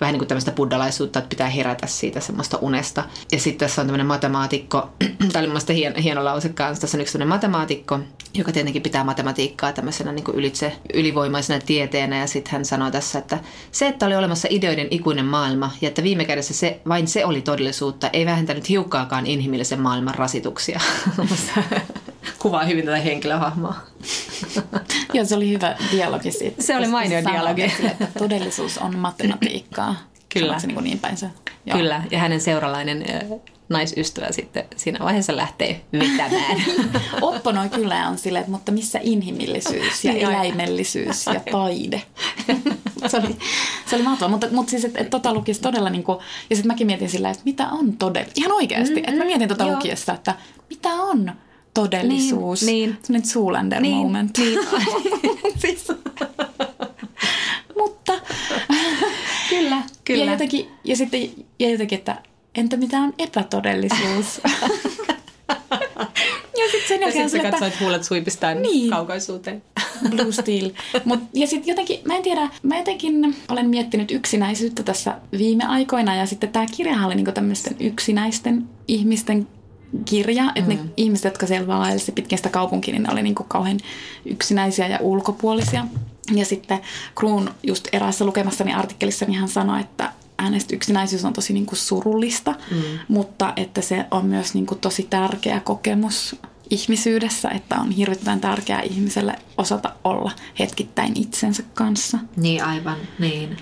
S3: vähän niin kuin tämmöistä buddalaisuutta, että pitää herätä siitä semmoista unesta. Ja sitten tässä on tämmöinen matemaatikko, *clears throat* tämä oli mielestäni hieno, hieno lause kanssa, tässä on yksi tämmöinen matemaatikko, joka tietenkin pitää matematiikkaa tämmöisenä niin kuin ylitse, ylivoimaisena tieteenä. Ja sitten hän sanoi tässä, että se, että oli olemassa ideoiden ikuinen maailma ja että viime kädessä se, vain se oli todellisuutta, ei vähentänyt hiukkaakaan inhimillisen maailman rasituksia. *laughs* Kuvaa hyvin tätä henkilöhahmoa. *laughs*
S4: Joo, se oli hyvä dialogi siitä.
S3: Se oli mainio dialogi.
S4: että todellisuus on matematiikkaa.
S3: Kyllä.
S4: Se niin, niin päin se.
S3: Joo. Kyllä, ja hänen seuralainen naisystävä sitten siinä vaiheessa lähtee vetämään. *laughs*
S4: Opponoi kyllä on silleen, että mutta missä inhimillisyys ja eläimellisyys ja taide. se oli, se oli mahtavaa, mutta, mutta siis, että et, tota lukisi todella niin kuin, ja sitten mäkin mietin sillä, että mitä on todella, ihan oikeasti, mm-hmm. että mä mietin tota lukiessa, että mitä on todellisuus. Niin, niin. Sellainen Zoolander niin, moment. Niin. *laughs* siis. Mutta.
S3: kyllä, kyllä.
S4: Ja, jotenkin, ja sitten ja jotenkin, että entä mitä on epätodellisuus? *laughs*
S3: ja sitten sen jälkeen... Ja sitten katsoit huulet suipistaan niin. kaukaisuuteen. *laughs*
S4: Blue Steel. Mut, ja sitten jotenkin, mä en tiedä, mä jotenkin olen miettinyt yksinäisyyttä tässä viime aikoina ja sitten tämä kirjahan oli niinku tämmöisten yksinäisten ihmisten kirja, että mm. ne ihmiset, jotka siellä vaelsi pitkin sitä kaupunkia, niin ne oli niin kuin kauhean yksinäisiä ja ulkopuolisia. Ja sitten Kruun just eräässä lukemassani artikkelissa niin hän sanoi, että hänestä yksinäisyys on tosi niin kuin surullista, mm. mutta että se on myös niin kuin tosi tärkeä kokemus ihmisyydessä, että on hirvittävän tärkeää ihmiselle osata olla hetkittäin itsensä kanssa.
S3: Niin aivan, niin.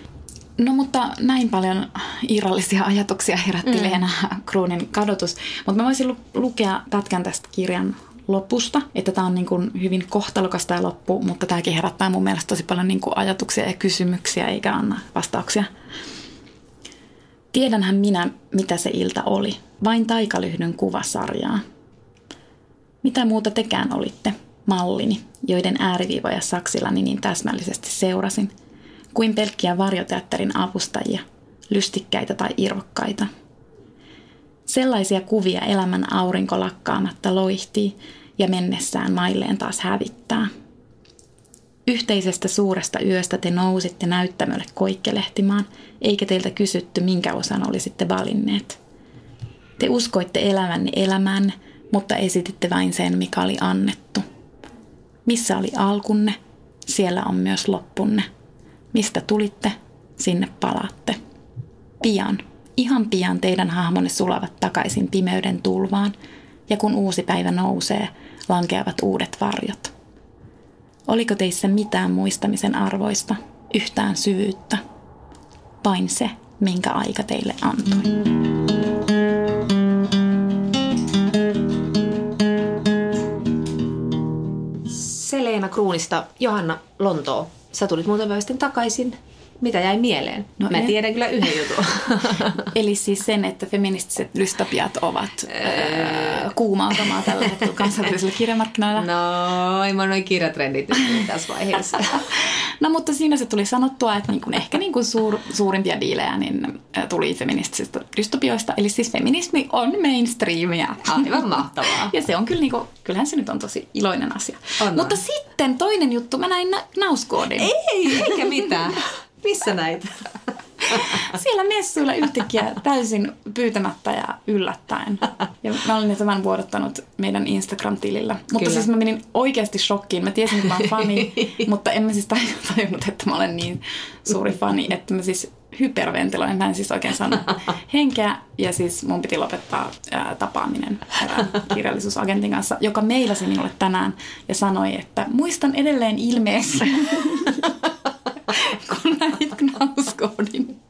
S4: No mutta näin paljon irrallisia ajatuksia herätti mm. Leena Kruunin kadotus. Mutta mä voisin lu- lukea pätkän tästä kirjan lopusta, että tämä on niin kuin hyvin kohtalokas tämä loppu, mutta tämäkin herättää mun mielestä tosi paljon niin kuin ajatuksia ja kysymyksiä eikä anna vastauksia. Tiedänhän minä, mitä se ilta oli. Vain taikalyhdyn kuvasarjaa. Mitä muuta tekään olitte, mallini, joiden ääriviivoja saksillani niin täsmällisesti seurasin, kuin pelkkiä varjoteatterin avustajia, lystikkäitä tai irvokkaita. Sellaisia kuvia elämän aurinko lakkaamatta loihtii ja mennessään mailleen taas hävittää. Yhteisestä suuresta yöstä te nousitte näyttämölle koikkelehtimaan, eikä teiltä kysytty, minkä osan olisitte valinneet. Te uskoitte elävänne elämänne, mutta esititte vain sen, mikä oli annettu. Missä oli alkunne, siellä on myös loppunne. Mistä tulitte, sinne palaatte. Pian, ihan pian teidän hahmonne sulavat takaisin pimeyden tulvaan, ja kun uusi päivä nousee, lankeavat uudet varjot. Oliko teissä mitään muistamisen arvoista, yhtään syvyyttä? Vain se, minkä aika teille antoi.
S3: Selena Kruunista Johanna Lontoo. Sä tulit muuten päivä sitten takaisin. Mitä jäi mieleen? No Mä en. tiedän kyllä yhden jutun. *laughs*
S4: Eli siis sen, että feministiset dystopiat ovat öö, kuumautamaa tällä *laughs* hetkellä kansainvälisillä kirjamarkkinoilla.
S3: No, ei mä noin kirjatrendit tässä vaiheessa. *laughs*
S4: no mutta siinä se tuli sanottua, että niin kuin ehkä niin kuin suur, suurimpia diilejä niin tuli feministisistä dystopioista. Eli siis feminismi on mainstreamia.
S3: Aivan mahtavaa.
S4: ja se on kyllä niin kuin, kyllähän se nyt on tosi iloinen asia. On mutta on. sitten toinen juttu, mä näin nauskoodin.
S3: Ei, eikä mitään. Missä näitä? *laughs*
S4: Siellä messuilla yhtäkkiä täysin pyytämättä ja yllättäen. Ja mä olin tämän vuodottanut meidän Instagram-tilillä. Mutta Kyllä. siis mä menin oikeasti shokkiin. Mä tiesin, että mä oon fani, *laughs* mutta en mä siis tajunnut, että mä olen niin suuri fani, että mä siis hyperventiloin. Mä en siis oikein saanut henkeä ja siis mun piti lopettaa ää, tapaaminen erään kirjallisuusagentin kanssa, joka meilasi minulle tänään ja sanoi, että muistan edelleen ilmeessä *laughs* Knauskoodin.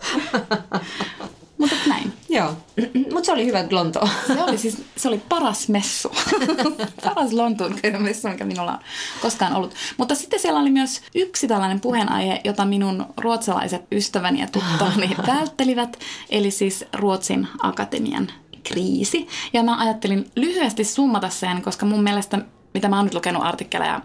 S4: *laughs* Mutta näin.
S3: Joo, *clears throat* mutta se oli hyvä Lonto.
S4: se oli siis, se oli paras messu. *laughs* paras Lontoon messu, mikä minulla on koskaan ollut. Mutta sitten siellä oli myös yksi tällainen puheenaihe, jota minun ruotsalaiset ystäväni ja tuttavani *laughs* välttelivät. Eli siis Ruotsin akatemian kriisi. Ja mä ajattelin lyhyesti summata sen, koska mun mielestä, mitä mä oon nyt lukenut artikkeleja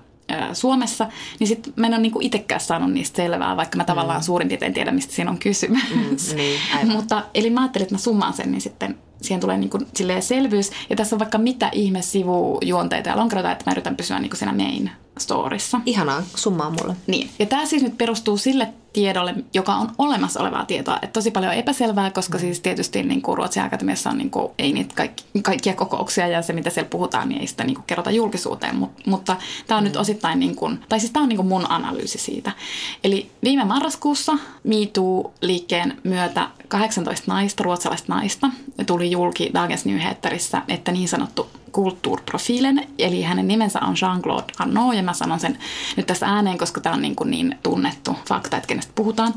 S4: Suomessa, niin sitten mä en ole niinku itsekään saanut niistä selvää, vaikka mä mm. tavallaan suurin piirtein tiedän, mistä siinä on kysymys. Mm, niin, *laughs* Mutta, eli mä ajattelin, että mä summaan sen, niin sitten siihen tulee niinku selvyys. Ja tässä on vaikka mitä ihme sivujuonteita ja lonkeroita, että mä yritän pysyä niinku siinä main storissa.
S3: Ihanaa, summaa mulle.
S4: Niin. Ja tämä siis nyt perustuu sille tiedolle, joka on olemassa olevaa tietoa. Et tosi paljon epäselvää, koska mm. siis tietysti niin kuin Ruotsin akatemiassa on niin kuin, ei niitä kaikki, kaikkia kokouksia ja se, mitä siellä puhutaan, niin ei sitä niin kuin kerrota julkisuuteen. Mut, mutta tämä on mm. nyt osittain, niin kuin, tai siis tämä on niin kuin mun analyysi siitä. Eli viime marraskuussa MeToo-liikkeen myötä 18 naista, ruotsalaista naista, tuli julki Dagens Nyheterissä, että niin sanottu kulttuurprofiilen, eli hänen nimensä on Jean-Claude Arnaud, ja mä sanon sen nyt tässä ääneen, koska tämä on niin, kuin niin tunnettu fakta, että kenestä puhutaan.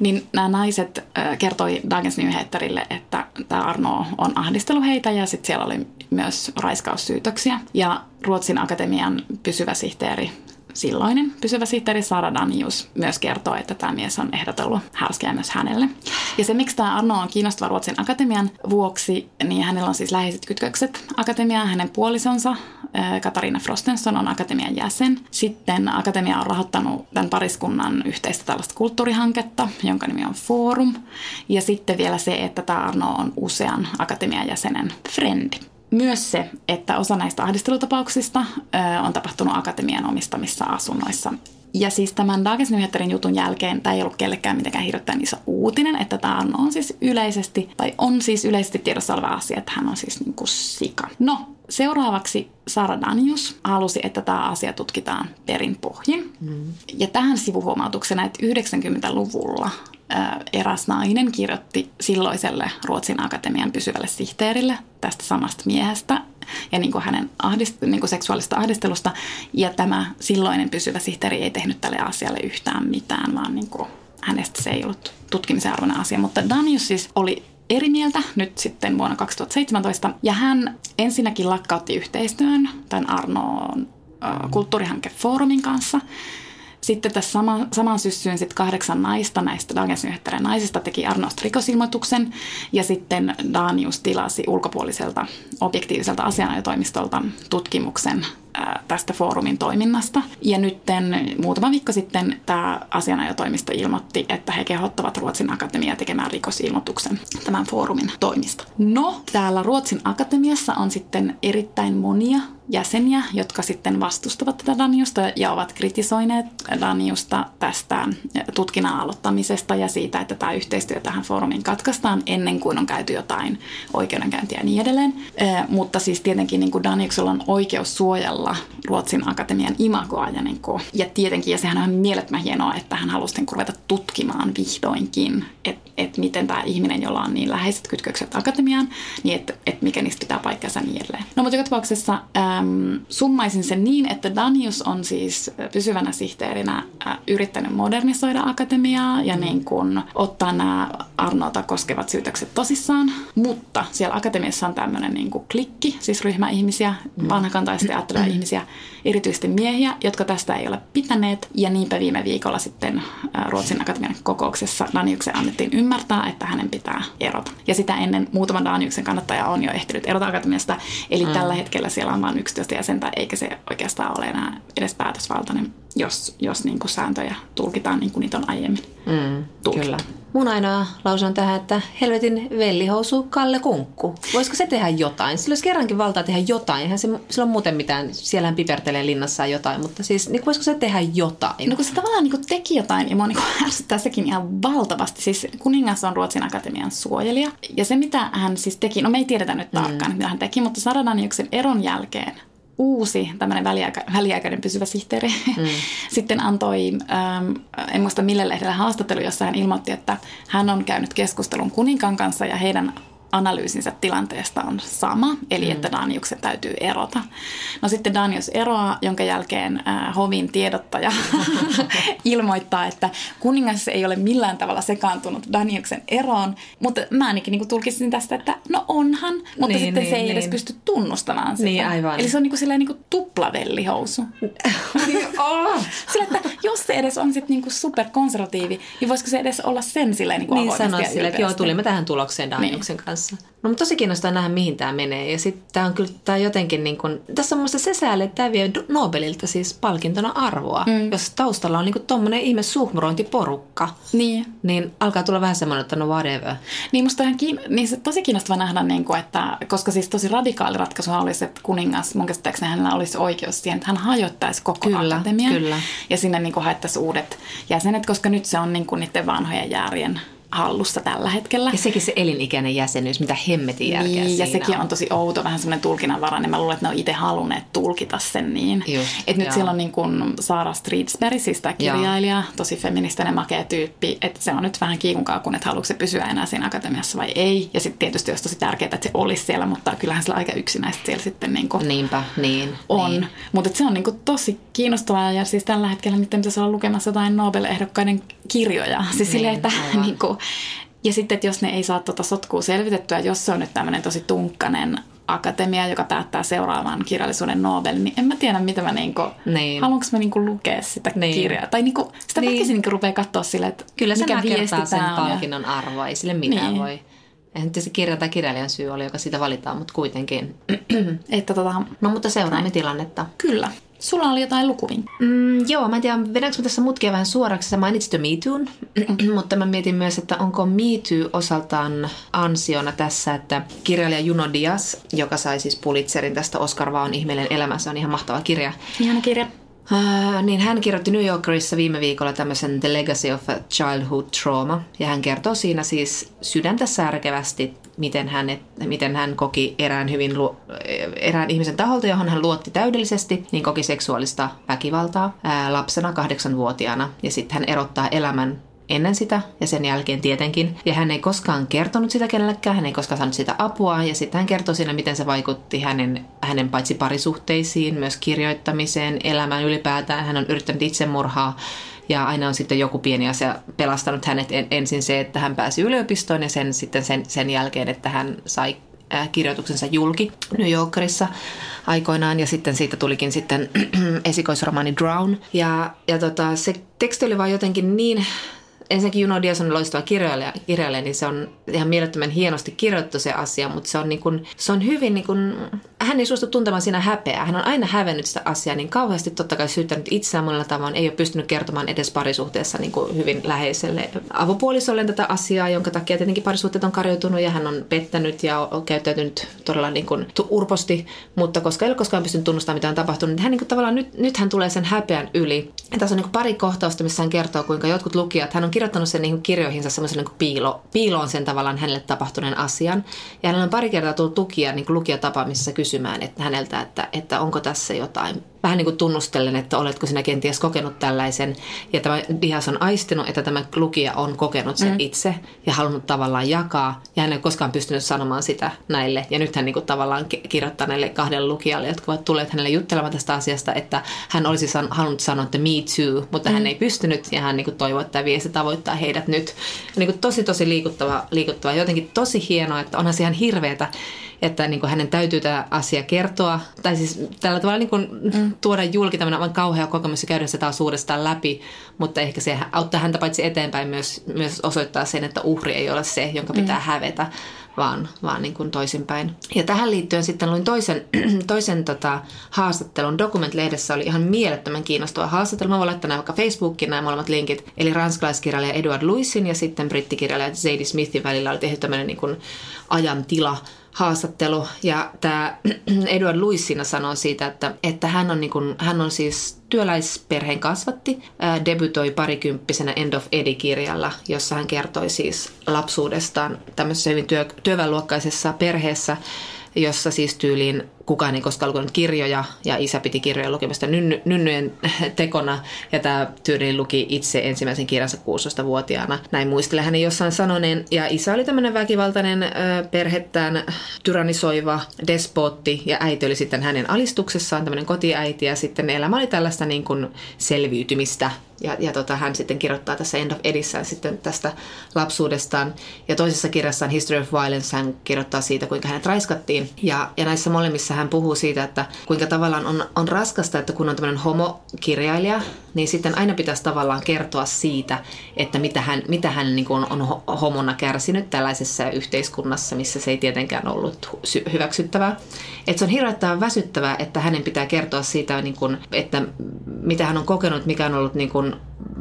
S4: Niin nämä naiset kertoi Dagens Nyheterille, että tämä Arnaud on ahdistellut heitä, ja sitten siellä oli myös raiskaussyytöksiä. Ja Ruotsin akatemian pysyvä sihteeri silloinen pysyvä sihteeri Sara Danius myös kertoo, että tämä mies on ehdotellut härskeä myös hänelle. Ja se, miksi tämä Arno on kiinnostava Ruotsin akatemian vuoksi, niin hänellä on siis läheiset kytkökset akatemiaan. Hänen puolisonsa Katariina Frostenson on akatemian jäsen. Sitten akatemia on rahoittanut tämän pariskunnan yhteistä tällaista kulttuurihanketta, jonka nimi on Forum. Ja sitten vielä se, että tämä Arno on usean akatemian jäsenen frendi. Myös se, että osa näistä ahdistelutapauksista on tapahtunut akatemian omistamissa asunnoissa Ja siis tämän Dagens Nyheterin jutun jälkeen tämä ei ollut kellekään mitenkään hirveän iso uutinen, että tämä on siis yleisesti, tai on siis yleisesti tiedossa oleva asia, että hän on siis niin kuin sika. No, Seuraavaksi Sara Danius halusi, että tämä asia tutkitaan perin pohjin. Mm. Ja tähän sivuhuomautuksena, että 90-luvulla eräs nainen kirjoitti silloiselle Ruotsin akatemian pysyvälle sihteerille tästä samasta miehestä ja niin kuin hänen ahdist, niin kuin seksuaalista ahdistelusta. Ja tämä silloinen pysyvä sihteeri ei tehnyt tälle asialle yhtään mitään, vaan niin kuin hänestä se ei ollut tutkimisen arvoinen asia. Mutta Danius siis oli eri mieltä nyt sitten vuonna 2017. Ja hän ensinnäkin lakkautti yhteistyön tämän Arnoon kulttuurihankefoorumin kanssa – sitten tässä sama, saman syssyyn sit kahdeksan naista näistä Dagens naisista teki Arnost rikosilmoituksen. Ja sitten Danius tilasi ulkopuoliselta objektiiviselta asianajotoimistolta tutkimuksen tästä foorumin toiminnasta. Ja nyt muutama viikko sitten tämä asianajotoimisto ilmoitti, että he kehottavat Ruotsin Akatemiaa tekemään rikosilmoituksen tämän foorumin toimista. No, täällä Ruotsin Akatemiassa on sitten erittäin monia jäseniä, jotka sitten vastustavat tätä Daniusta ja ovat kritisoineet Daniusta tästä tutkinnan aloittamisesta ja siitä, että tämä yhteistyö tähän foorumiin katkaistaan ennen kuin on käyty jotain oikeudenkäyntiä ja niin edelleen. mutta siis tietenkin niin kuin Daniuksella on oikeus suojella Ruotsin akatemian imagoa ja, niin kuin, ja tietenkin, ja sehän on mielettömän hienoa, että hän halusi niin ruveta tutkimaan vihdoinkin, että et miten tämä ihminen, jolla on niin läheiset kytkökset akatemiaan, niin että et mikä niistä pitää paikkansa niin edelleen. No mutta joka tapauksessa äm, summaisin sen niin, että Danius on siis pysyvänä sihteerinä äh, yrittänyt modernisoida akatemiaa ja mm. niin kuin ottaa nämä Arnota koskevat syytökset tosissaan, mutta siellä akatemiassa on tämmöinen niin kuin klikki, siis ryhmä *clears throat* ihmisiä, mm. vanhakantaisesti ajattelevia ihmisiä, erityisesti miehiä, jotka tästä ei ole pitäneet. Ja niinpä viime viikolla sitten äh, Ruotsin akatemian kokouksessa Daniuksen annettiin ymmärtää, että hänen pitää erota. Ja sitä ennen muutama Daniuksen kannattaja on jo ehtinyt erota akatemiasta. Eli mm. tällä hetkellä siellä on vain 11 jäsentä, eikä se oikeastaan ole enää edes päätösvaltainen, jos, jos niin kuin sääntöjä tulkitaan niin kuin niitä on aiemmin mm, tulkittu. Kyllä.
S3: Mun ainoa lause on tähän, että helvetin vellihousu Kalle Kunkku. Voisiko se tehdä jotain? Sillä olisi kerrankin valtaa tehdä jotain. Eihän se, sillä on muuten mitään, siellähän pipertelee linnassaan jotain, mutta siis niin voisiko se tehdä jotain?
S4: No kun se tavallaan niin teki jotain, ja mua niin *laughs* ärsyttää sekin ihan valtavasti. Siis kuningas on Ruotsin akatemian suojelija, ja se mitä hän siis teki, no me ei tiedetä nyt tarkkaan, mm. mitä hän teki, mutta Sara Daniuksen eron jälkeen uusi tämmöinen väliaika, väliaikainen pysyvä sihteeri mm. *laughs* sitten antoi, ähm, en muista millä lehdellä haastattelu, jossa hän ilmoitti, että hän on käynyt keskustelun kuninkaan kanssa ja heidän analyysinsä tilanteesta on sama, eli mm. että Daniuksen täytyy erota. No sitten Danius eroaa, jonka jälkeen äh, Hovin tiedottaja *laughs* ilmoittaa, että kuningas ei ole millään tavalla sekaantunut Daniuksen eroon, mutta mä ainakin niin tulkisin tästä, että no onhan, mutta niin, sitten niin, se ei niin. edes pysty tunnustamaan sitä.
S3: Niin, aivan.
S4: Eli se on *laughs* niin kuin silleen niin kuin tuplavellihousu. Sillä, että jos se edes on sitten niin superkonservatiivi, niin voisiko se edes olla sen silleen niin kuin
S3: niin sanoa sille, että joo, tulimme tähän tulokseen Daniuksen niin. kanssa kanssa. No mutta tosi kiinnostaa nähdä, mihin tämä menee. Ja sitten tämä on kyllä tää jotenkin niin kuin, tässä on muista se sääli, että tämä vie Nobelilta siis palkintona arvoa. Mm. Jos taustalla on niin tuommoinen ihme suhmurointiporukka, niin. niin alkaa tulla vähän semmoinen, että no whatever.
S4: Niin musta on kiin... niin se tosi kiinnostava nähdä, niin kuin, että koska siis tosi radikaali ratkaisu olisi, että kuningas, mun käsittääkseni hänellä olisi oikeus siihen, että hän hajottaisi koko kyllä, akatemian. Kyllä. Ja sinne niin haettaisiin uudet jäsenet, koska nyt se on niin kuin niiden vanhojen jäärien hallussa tällä hetkellä.
S3: Ja sekin se elinikäinen jäsenyys, mitä hemmetin järkeä
S4: niin, ja sekin on. on tosi outo, vähän semmoinen tulkinnanvarainen. Mä luulen, että ne on itse halunneet tulkita sen niin. Että nyt siellä on niin kuin Saara Streetsberg, siis tämä kirjailija, joo. tosi feministinen makea tyyppi. Että se on nyt vähän kiikunkaa, kun että haluatko se pysyä enää siinä akatemiassa vai ei. Ja sitten tietysti olisi tosi tärkeää, että se olisi siellä, mutta kyllähän sillä aika yksinäistä siellä sitten niin kuin
S3: Niinpä, niin.
S4: On.
S3: Niin.
S4: Mutta se on niin kuin tosi kiinnostavaa ja siis tällä hetkellä nyt pitäisi olla lukemassa jotain Nobel-ehdokkaiden kirjoja. Siis niin, silleen, että niin kuin, *laughs* ja sitten, että jos ne ei saa tuota sotkua selvitettyä, jos se on nyt tämmöinen tosi tunkkanen akatemia, joka päättää seuraavan kirjallisuuden Nobel, niin en mä tiedä, mitä mä niinku, niin. haluanko mä niinku lukea sitä niin. kirjaa. Tai niinku, sitä niin. väkisin niinku rupeaa katsoa silleen, että
S3: Kyllä se mikä viesti sen palkinnon ja... arvoa, ei sille mitään niin. voi. Eihän tietysti kirja tai kirjailijan syy oli, joka siitä valitaan, mutta kuitenkin.
S4: että tota...
S3: No mutta seuraamme näin. tilannetta.
S4: Kyllä. Sulla oli jotain lukuvinkkejä.
S3: Mm, joo, mä en tiedä, vedänkö tässä mutkia vähän suoraksi. Sä mainitsit jo MeToon, *clears throat* mutta mä mietin myös, että onko MeToo osaltaan ansiona tässä, että kirjailija Juno Diaz, joka sai siis Pulitzerin tästä Oscar vaan ihmeellinen elämä, se on ihan mahtava kirja.
S4: Ihana kirja
S3: Äh, niin hän kirjoitti New Yorkerissa viime viikolla tämmöisen The Legacy of a Childhood Trauma. Ja hän kertoo siinä siis sydäntä särkevästi, miten hän, miten hän koki erään, hyvin, erään ihmisen taholta, johon hän luotti täydellisesti, niin koki seksuaalista väkivaltaa ää, lapsena kahdeksanvuotiaana. Ja sitten hän erottaa elämän ennen sitä ja sen jälkeen tietenkin. Ja hän ei koskaan kertonut sitä kenellekään, hän ei koskaan saanut sitä apua. Ja sitten hän kertoi siinä, miten se vaikutti hänen, hänen paitsi parisuhteisiin, myös kirjoittamiseen, elämään ylipäätään. Hän on yrittänyt itsemurhaa ja aina on sitten joku pieni asia pelastanut hänet ensin se, että hän pääsi yliopistoon ja sen, sitten sen, sen jälkeen, että hän sai kirjoituksensa julki New Yorkerissa aikoinaan ja sitten siitä tulikin sitten *clears throat* esikoisromaani Drown. Ja, ja tota, se teksti oli vaan jotenkin niin ensinnäkin Juno Diaz on loistava kirjailija, kirjailija, niin se on ihan mielettömän hienosti kirjoittu se asia, mutta se on, niin kuin, se on hyvin, niin kuin, hän ei suostu tuntemaan siinä häpeää. Hän on aina hävennyt sitä asiaa niin kauheasti totta kai syyttänyt itseään monella tavoin. Ei ole pystynyt kertomaan edes parisuhteessa niin kuin hyvin läheiselle avopuolisolle tätä asiaa, jonka takia tietenkin parisuhteet on karjoitunut ja hän on pettänyt ja on käyttäytynyt todella niin kuin urposti, mutta koska ei ole koskaan pystynyt tunnustamaan, mitä on tapahtunut, niin hän niin kuin tavallaan nyt, nyt hän tulee sen häpeän yli. Ja tässä on niin kuin pari kohtausta, missä hän kertoo, kuinka jotkut lukijat, hän on kirjoittanut sen niin kirjoihinsa semmoisen niin piilo, piiloon sen tavallaan hänelle tapahtuneen asian. Ja hänellä on pari kertaa tullut tukia niin lukijatapaamisessa kysymään että häneltä, että, että onko tässä jotain vähän niin kuin tunnustellen, että oletko sinä kenties kokenut tällaisen. Ja tämä Dias on aistinut, että tämä lukija on kokenut sen mm. itse ja halunnut tavallaan jakaa. Ja hän ei koskaan pystynyt sanomaan sitä näille. Ja nyt hän niin kuin tavallaan kirjoittaa näille kahdelle lukijalle, jotka ovat tulleet hänelle juttelemaan tästä asiasta, että hän olisi san- halunnut sanoa, että me too, mutta mm. hän ei pystynyt. Ja hän niin kuin toivoo, että tämä viesti tavoittaa heidät nyt. Ja niin kuin tosi, tosi liikuttava, liikuttava. Jotenkin tosi hienoa, että onhan se ihan hirveetä, että niin kuin hänen täytyy tämä asia kertoa. Tai siis tällä tavalla niin kuin mm. tuoda julki tämmöinen aivan kauhea kokemus ja käydä se taas uudestaan läpi, mutta ehkä se auttaa häntä paitsi eteenpäin myös, myös osoittaa sen, että uhri ei ole se, jonka pitää mm. hävetä, vaan, vaan niin kuin toisinpäin. Ja tähän liittyen sitten luin toisen, *clears throat* toisen tota, haastattelun. Document-lehdessä oli ihan mielettömän kiinnostava haastattelu. Mä voin laittaa nämä vaikka Facebookiin nämä molemmat linkit. Eli ranskalaiskirjailija Edward Louisin ja sitten brittikirjailija Zadie Smithin välillä oli tehty tämmöinen niin kuin ajan tila haastattelu. Ja tämä *clears throat* Edward Lewis siinä sanoo siitä, että, että hän, on niin kuin, hän on siis työläisperheen kasvatti, ää, debytoi parikymppisenä End of Eddie-kirjalla, jossa hän kertoi siis lapsuudestaan tämmöisessä hyvin työ, työväenluokkaisessa perheessä, jossa siis tyyliin kukaan ei koskaan lukenut kirjoja ja isä piti kirjojen lukemista nynny, nynnyjen *laughs* tekona ja tämä tyyliin luki itse ensimmäisen kirjansa 16-vuotiaana. Näin muistelee hänen jossain sanoneen. Ja isä oli tämmöinen väkivaltainen perhettään tyrannisoiva despotti ja äiti oli sitten hänen alistuksessaan tämmöinen kotiäiti ja sitten elämä oli tällaista niin kuin selviytymistä ja, ja tota, hän sitten kirjoittaa tässä End of Edissään sitten tästä lapsuudestaan. Ja toisessa kirjassaan History of Violence hän kirjoittaa siitä, kuinka hänet raiskattiin. Ja, ja näissä molemmissa hän puhuu siitä, että kuinka tavallaan on, on raskasta, että kun on tämmöinen homokirjailija, niin sitten aina pitäisi tavallaan kertoa siitä, että mitä hän, mitä hän niin kuin on homona kärsinyt tällaisessa yhteiskunnassa, missä se ei tietenkään ollut hyväksyttävää. Että se on hirveän väsyttävää, että hänen pitää kertoa siitä, niin kuin, että mitä hän on kokenut, mikä on ollut niin kuin,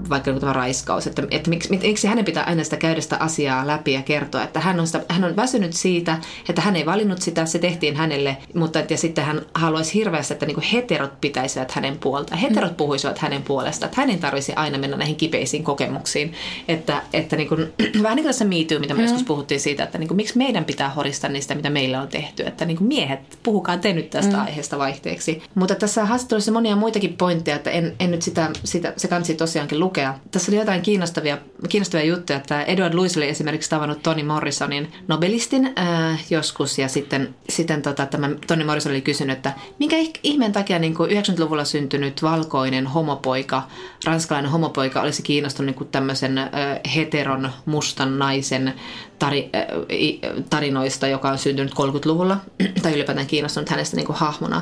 S3: vaikka niin tämä raiskaus, että, että miksi, miksi hänen pitää aina sitä käydä sitä asiaa läpi ja kertoa, että hän on, sitä, hän on väsynyt siitä, että hän ei valinnut sitä, se tehtiin hänelle, mutta ja sitten hän haluaisi hirveästi, että niin heterot pitäisivät hänen puolta, heterot mm. puhuisivat hänen puolesta, että hänen tarvisi aina mennä näihin kipeisiin kokemuksiin, että, että niin kuin, *clears throat* vähän niin kuin tässä miityy, mitä me mm. joskus puhuttiin siitä, että niin kuin, miksi meidän pitää horistaa niistä, mitä meillä on tehty, että niin kuin miehet, puhukaa te nyt tästä mm. aiheesta vaihteeksi. Mutta tässä haastattelussa monia muitakin pointteja, että en, en nyt sitä, sitä se kansi tosiaankin lukea. Tässä oli jotain kiinnostavia, kiinnostavia juttuja, että Edward Lewis oli esimerkiksi tavannut Toni Morrisonin Nobelistin äh, joskus. Ja sitten, sitten tota, tämä Toni Morrison oli kysynyt, että minkä ihmeen takia niin kuin 90-luvulla syntynyt valkoinen homopoika, ranskalainen homopoika olisi kiinnostunut niin kuin tämmöisen äh, heteron mustan naisen tari, äh, tarinoista, joka on syntynyt 30-luvulla, *clears throat* tai ylipäätään kiinnostunut hänestä niin kuin hahmona,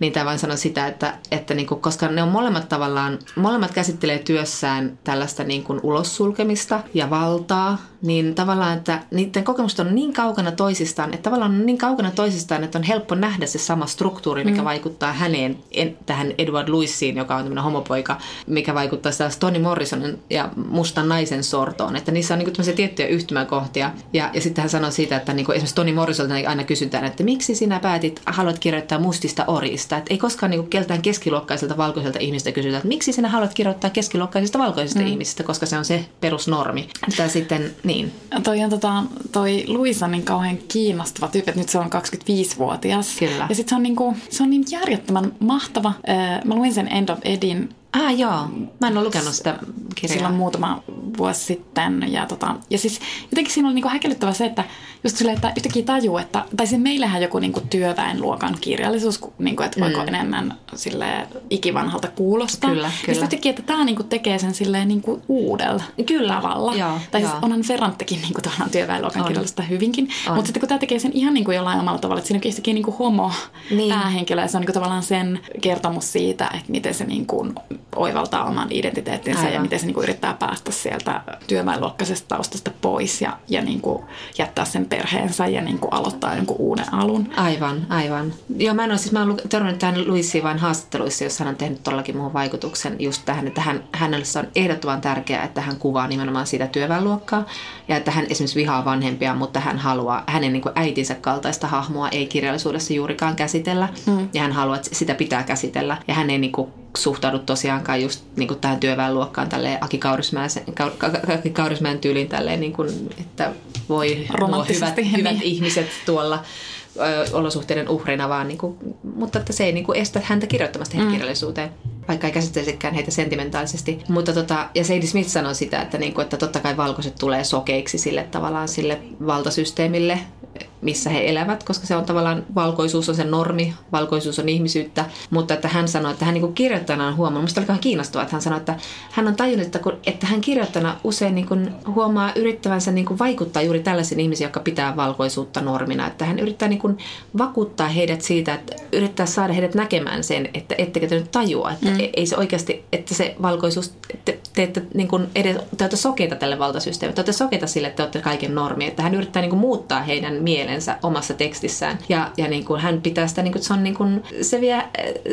S3: niin tämä vain sanoo sitä, että, että niin kuin, koska ne on molemmat tavallaan, molemmat käsittelee työssään tällaista niin kuin ulossulkemista ja valtaa, niin tavallaan, että niiden kokemukset on niin kaukana toisistaan, että tavallaan on niin kaukana toisistaan, että on helppo nähdä se sama struktuuri, mikä mm. vaikuttaa häneen, en, tähän Edward Louisiin, joka on tämmöinen homopoika, mikä vaikuttaa sitä Toni Morrisonin ja mustan naisen sortoon. Että niissä on niin tämmöisiä tiettyjä yhtymäkohtia. Ja, ja sitten hän sanoi siitä, että niin esimerkiksi Toni Morrisolta aina kysytään, että miksi sinä päätit, haluat kirjoittaa mustista orista. Että ei koskaan niin keltään keskiluokkaiselta valkoiselta ihmistä kysytä, että miksi sinä haluat kirjoittaa keskiluokkaisista valkoisista mm. ihmisistä, koska se on se perusnormi. Että sitten, niin.
S4: Toi on tota, toi Luisa niin kauhean kiinnostava tyyppi, että nyt se on 25-vuotias.
S3: Kyllä.
S4: Ja sitten se on, niinku, se on niin järjettömän mahtava. Mä luin sen End of Edin
S3: Ah joo, mä en ole lukenut sitä kirjaa.
S4: Silloin muutama vuosi sitten. Ja, tota, ja siis jotenkin siinä oli niinku häkellyttävä se, että just silleen, että yhtäkkiä tajuu, että, tai siis meillähän joku niinku työväenluokan kirjallisuus, niinku, että voiko mm. enemmän sille ikivanhalta kuulostaa.
S3: Kyllä,
S4: kyllä. Ja sitten yhtäkkiä, että tämä niinku tekee sen silleen niinku uudella
S3: kyllä.
S4: tavalla.
S3: Joo,
S4: tai
S3: joo.
S4: siis onhan Ferranttekin niinku työväenluokan
S3: on.
S4: kirjallisuutta hyvinkin.
S3: On.
S4: Mutta sitten kun tämä tekee sen ihan niinku jollain omalla tavalla, että siinä onkin yhtäkkiä niinku homo
S3: Niin.
S4: päähenkilö ja se on niinku tavallaan sen kertomus siitä, että miten se niinku oivaltaa oman identiteettinsä
S3: Aivan.
S4: ja miten se niinku yrittää päästä sieltä työväenluokkaisesta taustasta pois ja, ja niinku jättää sen perheensä ja niinku aloittaa jonkun uuden alun.
S3: Aivan, aivan. Joo, mä en ole, siis mä olen törmännyt tähän Luisiin vain haastatteluissa, jossa hän on tehnyt todellakin muuhun vaikutuksen just tähän, että hän, hänelle se on ehdottoman tärkeää, että hän kuvaa nimenomaan sitä työväenluokkaa ja että hän esimerkiksi vihaa vanhempia, mutta hän haluaa, hänen niin kuin äitinsä kaltaista hahmoa ei kirjallisuudessa juurikaan käsitellä mm. ja hän haluaa, että sitä pitää käsitellä ja hän ei niin kuin suhtaudu tosiaankaan just niin kuin tähän työväenluokkaan tälleen Aki Kaurismäen, Aki Kaurismäen tyyliin tälleen, niin kuin, että voi nuo hyvät,
S4: Romanttisesti,
S3: hyvät
S4: niin.
S3: ihmiset tuolla ö, olosuhteiden uhrina, vaan niin kuin, mutta että se ei niin kuin estä häntä kirjoittamasta mm. kirjallisuuteen vaikka ei käsittelisikään heitä sentimentaalisesti. Mutta tota, ja Sadie Smith sanoi sitä, että, niin kuin, että totta kai valkoiset tulee sokeiksi sille tavallaan sille valtasysteemille, missä he elävät, koska se on tavallaan, valkoisuus on se normi, valkoisuus on ihmisyyttä, mutta että hän sanoi, että hän niin kirjoittajana on huomannut, minusta oli kiinnostavaa, että hän sanoi, että hän on tajunnut, että, kun, että hän kirjoittajana usein niin kuin huomaa yrittävänsä niin kuin vaikuttaa juuri tällaisiin ihmisiin, jotka pitää valkoisuutta normina, että hän yrittää niin kuin vakuuttaa heidät siitä, että yrittää saada heidät näkemään sen, että ettekö te nyt tajua, että. Ei se oikeasti, että se valkoisuus, te, te ette niin kuin edes, te olette sokeita tälle valtasysteemille, te olette sokeita sille, että te olette kaiken normi, että hän yrittää niin kuin muuttaa heidän mielensä omassa tekstissään. Ja, ja niin kuin hän pitää sitä, niin kuin, se, on niin kuin, se, vie,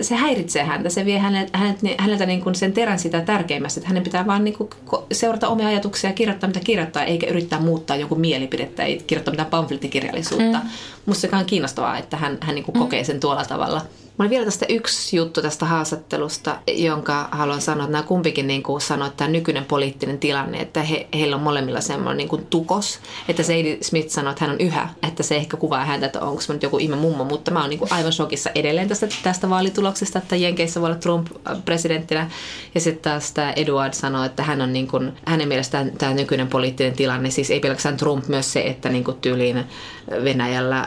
S3: se häiritsee häntä, se vie hänet, hänet, häneltä niin kuin sen terän sitä tärkeimmästä, että hänen pitää vaan niin kuin seurata omia ajatuksia ja kirjoittaa mitä kirjoittaa, eikä yrittää muuttaa jonkun mielipidettä, ei kirjoittaa mitään pamflettikirjallisuutta. Mm. Musta se on kiinnostavaa, että hän, hän niin kuin kokee sen tuolla tavalla. On vielä tästä yksi juttu tästä haastattelusta, jonka haluan sanoa, että nämä kumpikin niin kuin sanoi, että tämä nykyinen poliittinen tilanne, että he, heillä on molemmilla semmoinen niin kuin tukos. Että Sadie Smith sanoi, että hän on yhä, että se ehkä kuvaa häntä, että onko mä nyt joku ihme mummo, mutta mä oon niin aivan shokissa edelleen tästä, tästä vaalituloksesta, että Jenkeissä voi olla Trump presidenttinä. Ja sitten taas tämä Edward sanoi, että hän on niin kuin, hänen mielestään tämä nykyinen poliittinen tilanne, siis ei pelkästään Trump, myös se, että niin kuin tyyliin Venäjällä,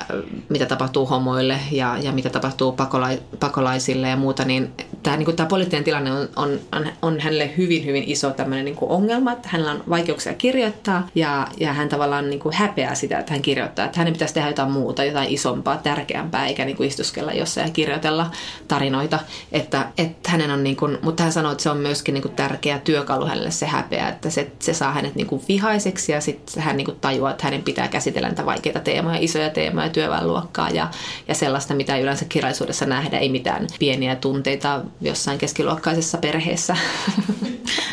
S3: mitä tapahtuu homoille ja, ja mitä tapahtuu pakola, pakolaisille ja muuta, niin tämä, niin kuin, tämä poliittinen tilanne on, on, on, hänelle hyvin, hyvin iso tämmöinen niin kuin ongelma, että hänellä on vaikeuksia kirjoittaa ja, ja hän tavallaan niin kuin häpeää sitä, että hän kirjoittaa, että hänen pitäisi tehdä jotain muuta, jotain isompaa, tärkeämpää, eikä niin kuin istuskella jossain ja kirjoitella tarinoita, että, että hänen on niin kuin, mutta hän sanoi, että se on myöskin niin kuin tärkeä työkalu hänelle se häpeä, että se, se saa hänet niin kuin vihaiseksi ja sitten hän niin kuin tajuaa, että hänen pitää käsitellä näitä vaikeita teemoja, isoja teemoja, työväenluokkaa ja, ja sellaista, mitä yleensä kirjallisuudessa nähdään, ei mitään pieniä tunteita jossain keskiluokkaisessa perheessä.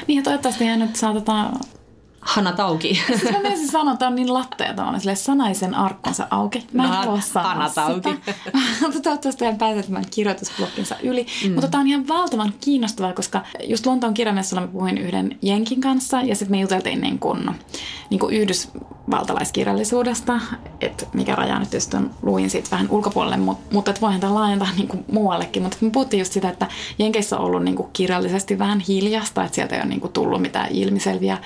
S4: Niin ja toivottavasti hän nyt saatetaan
S3: Hanna Tauki. *laughs*
S4: Siis mä menisin sanoa, että on niin lattea tavallaan sille sanaisen arkkonsa auki. Mä en
S3: No,
S4: halua sanoa
S3: Hanna Tauki.
S4: sitä. *laughs* Mutta toivottavasti hän pääsee tämän kirjoitusblokkinsa yli. Mm. Mutta tämä on ihan valtavan kiinnostavaa, koska just Lontoon kirjamessuilla mä puhuin yhden Jenkin kanssa ja sitten me juteltiin niin kuin, niin kuin yhdysvaltalaiskirjallisuudesta, että mikä raja nyt just on, luin siitä vähän ulkopuolelle, mutta, mutta että voihan tämä laajentaa niin kuin muuallekin. Mutta me puhuttiin just sitä, että Jenkeissä on ollut niin kuin kirjallisesti vähän hiljasta, että sieltä ei ole niin kuin tullut mitään ilmiselviä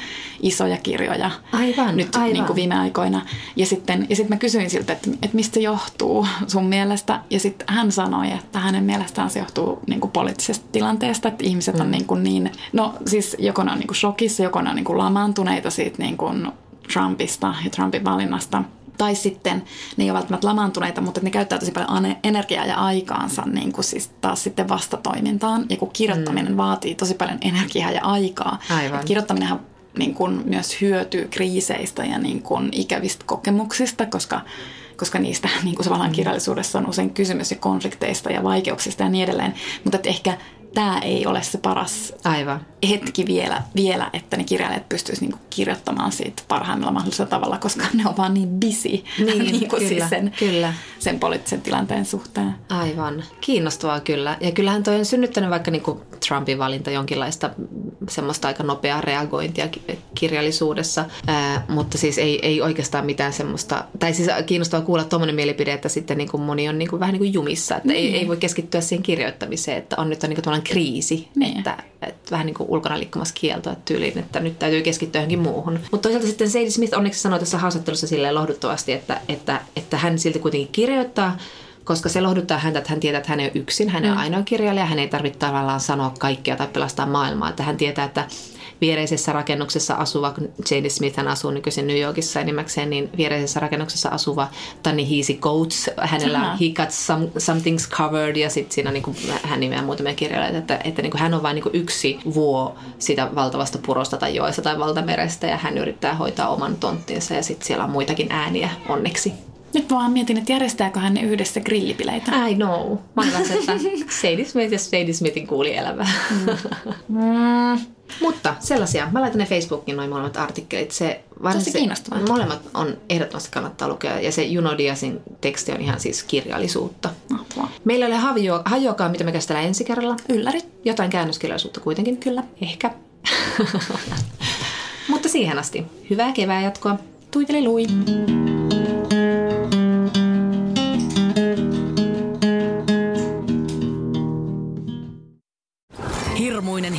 S4: isoja kirjoja
S3: Aivan,
S4: nyt
S3: aivan.
S4: Niin kuin viime aikoina. Ja sitten, ja sitten mä kysyin siltä, että, että mistä se johtuu sun mielestä. Ja sitten hän sanoi, että hänen mielestään se johtuu niin kuin poliittisesta tilanteesta, että ihmiset on
S3: Mm.
S4: niin, kuin niin no siis joko ne on niin kuin shokissa, joko ne on niin kuin lamaantuneita siitä niin kuin Trumpista ja Trumpin valinnasta. Tai sitten ne ei ole välttämättä lamaantuneita, mutta ne käyttää tosi paljon energiaa ja aikaansa niin kuin siis taas sitten vastatoimintaan. Ja kun kirjoittaminen mm. vaatii tosi paljon energiaa ja aikaa.
S3: Aivan.
S4: Kirjoittaminenhan niin kuin myös hyötyy kriiseistä ja niin kuin ikävistä kokemuksista, koska, koska niistä *laughs* niin kuin tavallaan kirjallisuudessa on usein kysymys ja konflikteista ja vaikeuksista ja niin edelleen. Mutta ehkä tämä ei ole se paras
S3: Aivan.
S4: hetki vielä, vielä että ne kirjailijat pystyisivät niinku kirjoittamaan siitä parhaimmalla mahdollisella tavalla, koska ne on vaan niin busy
S3: Niin, *laughs*
S4: niinku
S3: kyllä,
S4: siis sen,
S3: kyllä.
S4: sen poliittisen tilanteen suhteen.
S3: Aivan. Kiinnostavaa kyllä. Ja kyllähän toi on synnyttänyt vaikka niinku Trumpin valinta jonkinlaista semmoista aika nopeaa reagointia ki- kirjallisuudessa, Ää, mutta siis ei, ei oikeastaan mitään semmoista, tai siis kiinnostavaa kuulla tuommoinen mielipide, että sitten niinku moni on niinku vähän niin kuin jumissa, että ei, ei voi keskittyä siihen kirjoittamiseen, että on nyt on niinku kriisi,
S4: Niin.
S3: että, että vähän niin kuin ulkona liikkumassa kieltoa tyyliin, että nyt täytyy keskittyä johonkin muuhun. Mutta toisaalta sitten Sadie Smith onneksi sanoi tässä haastattelussa silleen lohduttavasti, että, että, että hän silti kuitenkin kirjoittaa, koska se lohduttaa häntä, että hän tietää, että hän ei ole yksin, hän on ainoa kirjailija, hän ei tarvitse tavallaan sanoa kaikkea tai pelastaa maailmaa, että hän tietää, että viereisessä rakennuksessa asuva, kun Jane Smith hän asuu nykyisin New Yorkissa enimmäkseen, niin viereisessä rakennuksessa asuva Tanni Hiisi Coates, hänellä on He Got some, Something's Covered ja sitten siinä niin kuin, hän nimeää muutamia kirjailijoita, että, että niin kuin hän on vain niin kuin yksi vuo sitä valtavasta purosta tai joesta tai valtamerestä ja hän yrittää hoitaa oman tonttinsa ja sitten siellä on muitakin ääniä onneksi.
S4: Nyt vaan mietin, että järjestääkö hän ne yhdessä grillipileitä.
S3: I know. Mä kanssa, että Sadie Smith ja Sadie Smithin kuulielämää. Mm. Mutta sellaisia. Mä laitan ne Facebookiin noin molemmat artikkelit. Se,
S4: Tosi kiinnostavaa.
S3: Molemmat on ehdottomasti kannattaa lukea. Ja se Juno Diasin teksti on ihan siis kirjallisuutta.
S4: Mahtavaa.
S3: Meillä ei ole havio, hajoakaan, mitä me käsitellään ensi kerralla.
S4: Ylläri.
S3: Jotain käännöskirjallisuutta kuitenkin. Kyllä. Ehkä. *laughs* Mutta siihen asti. Hyvää kevää jatkoa.
S4: Tuiteli lui.
S2: Hirmuinen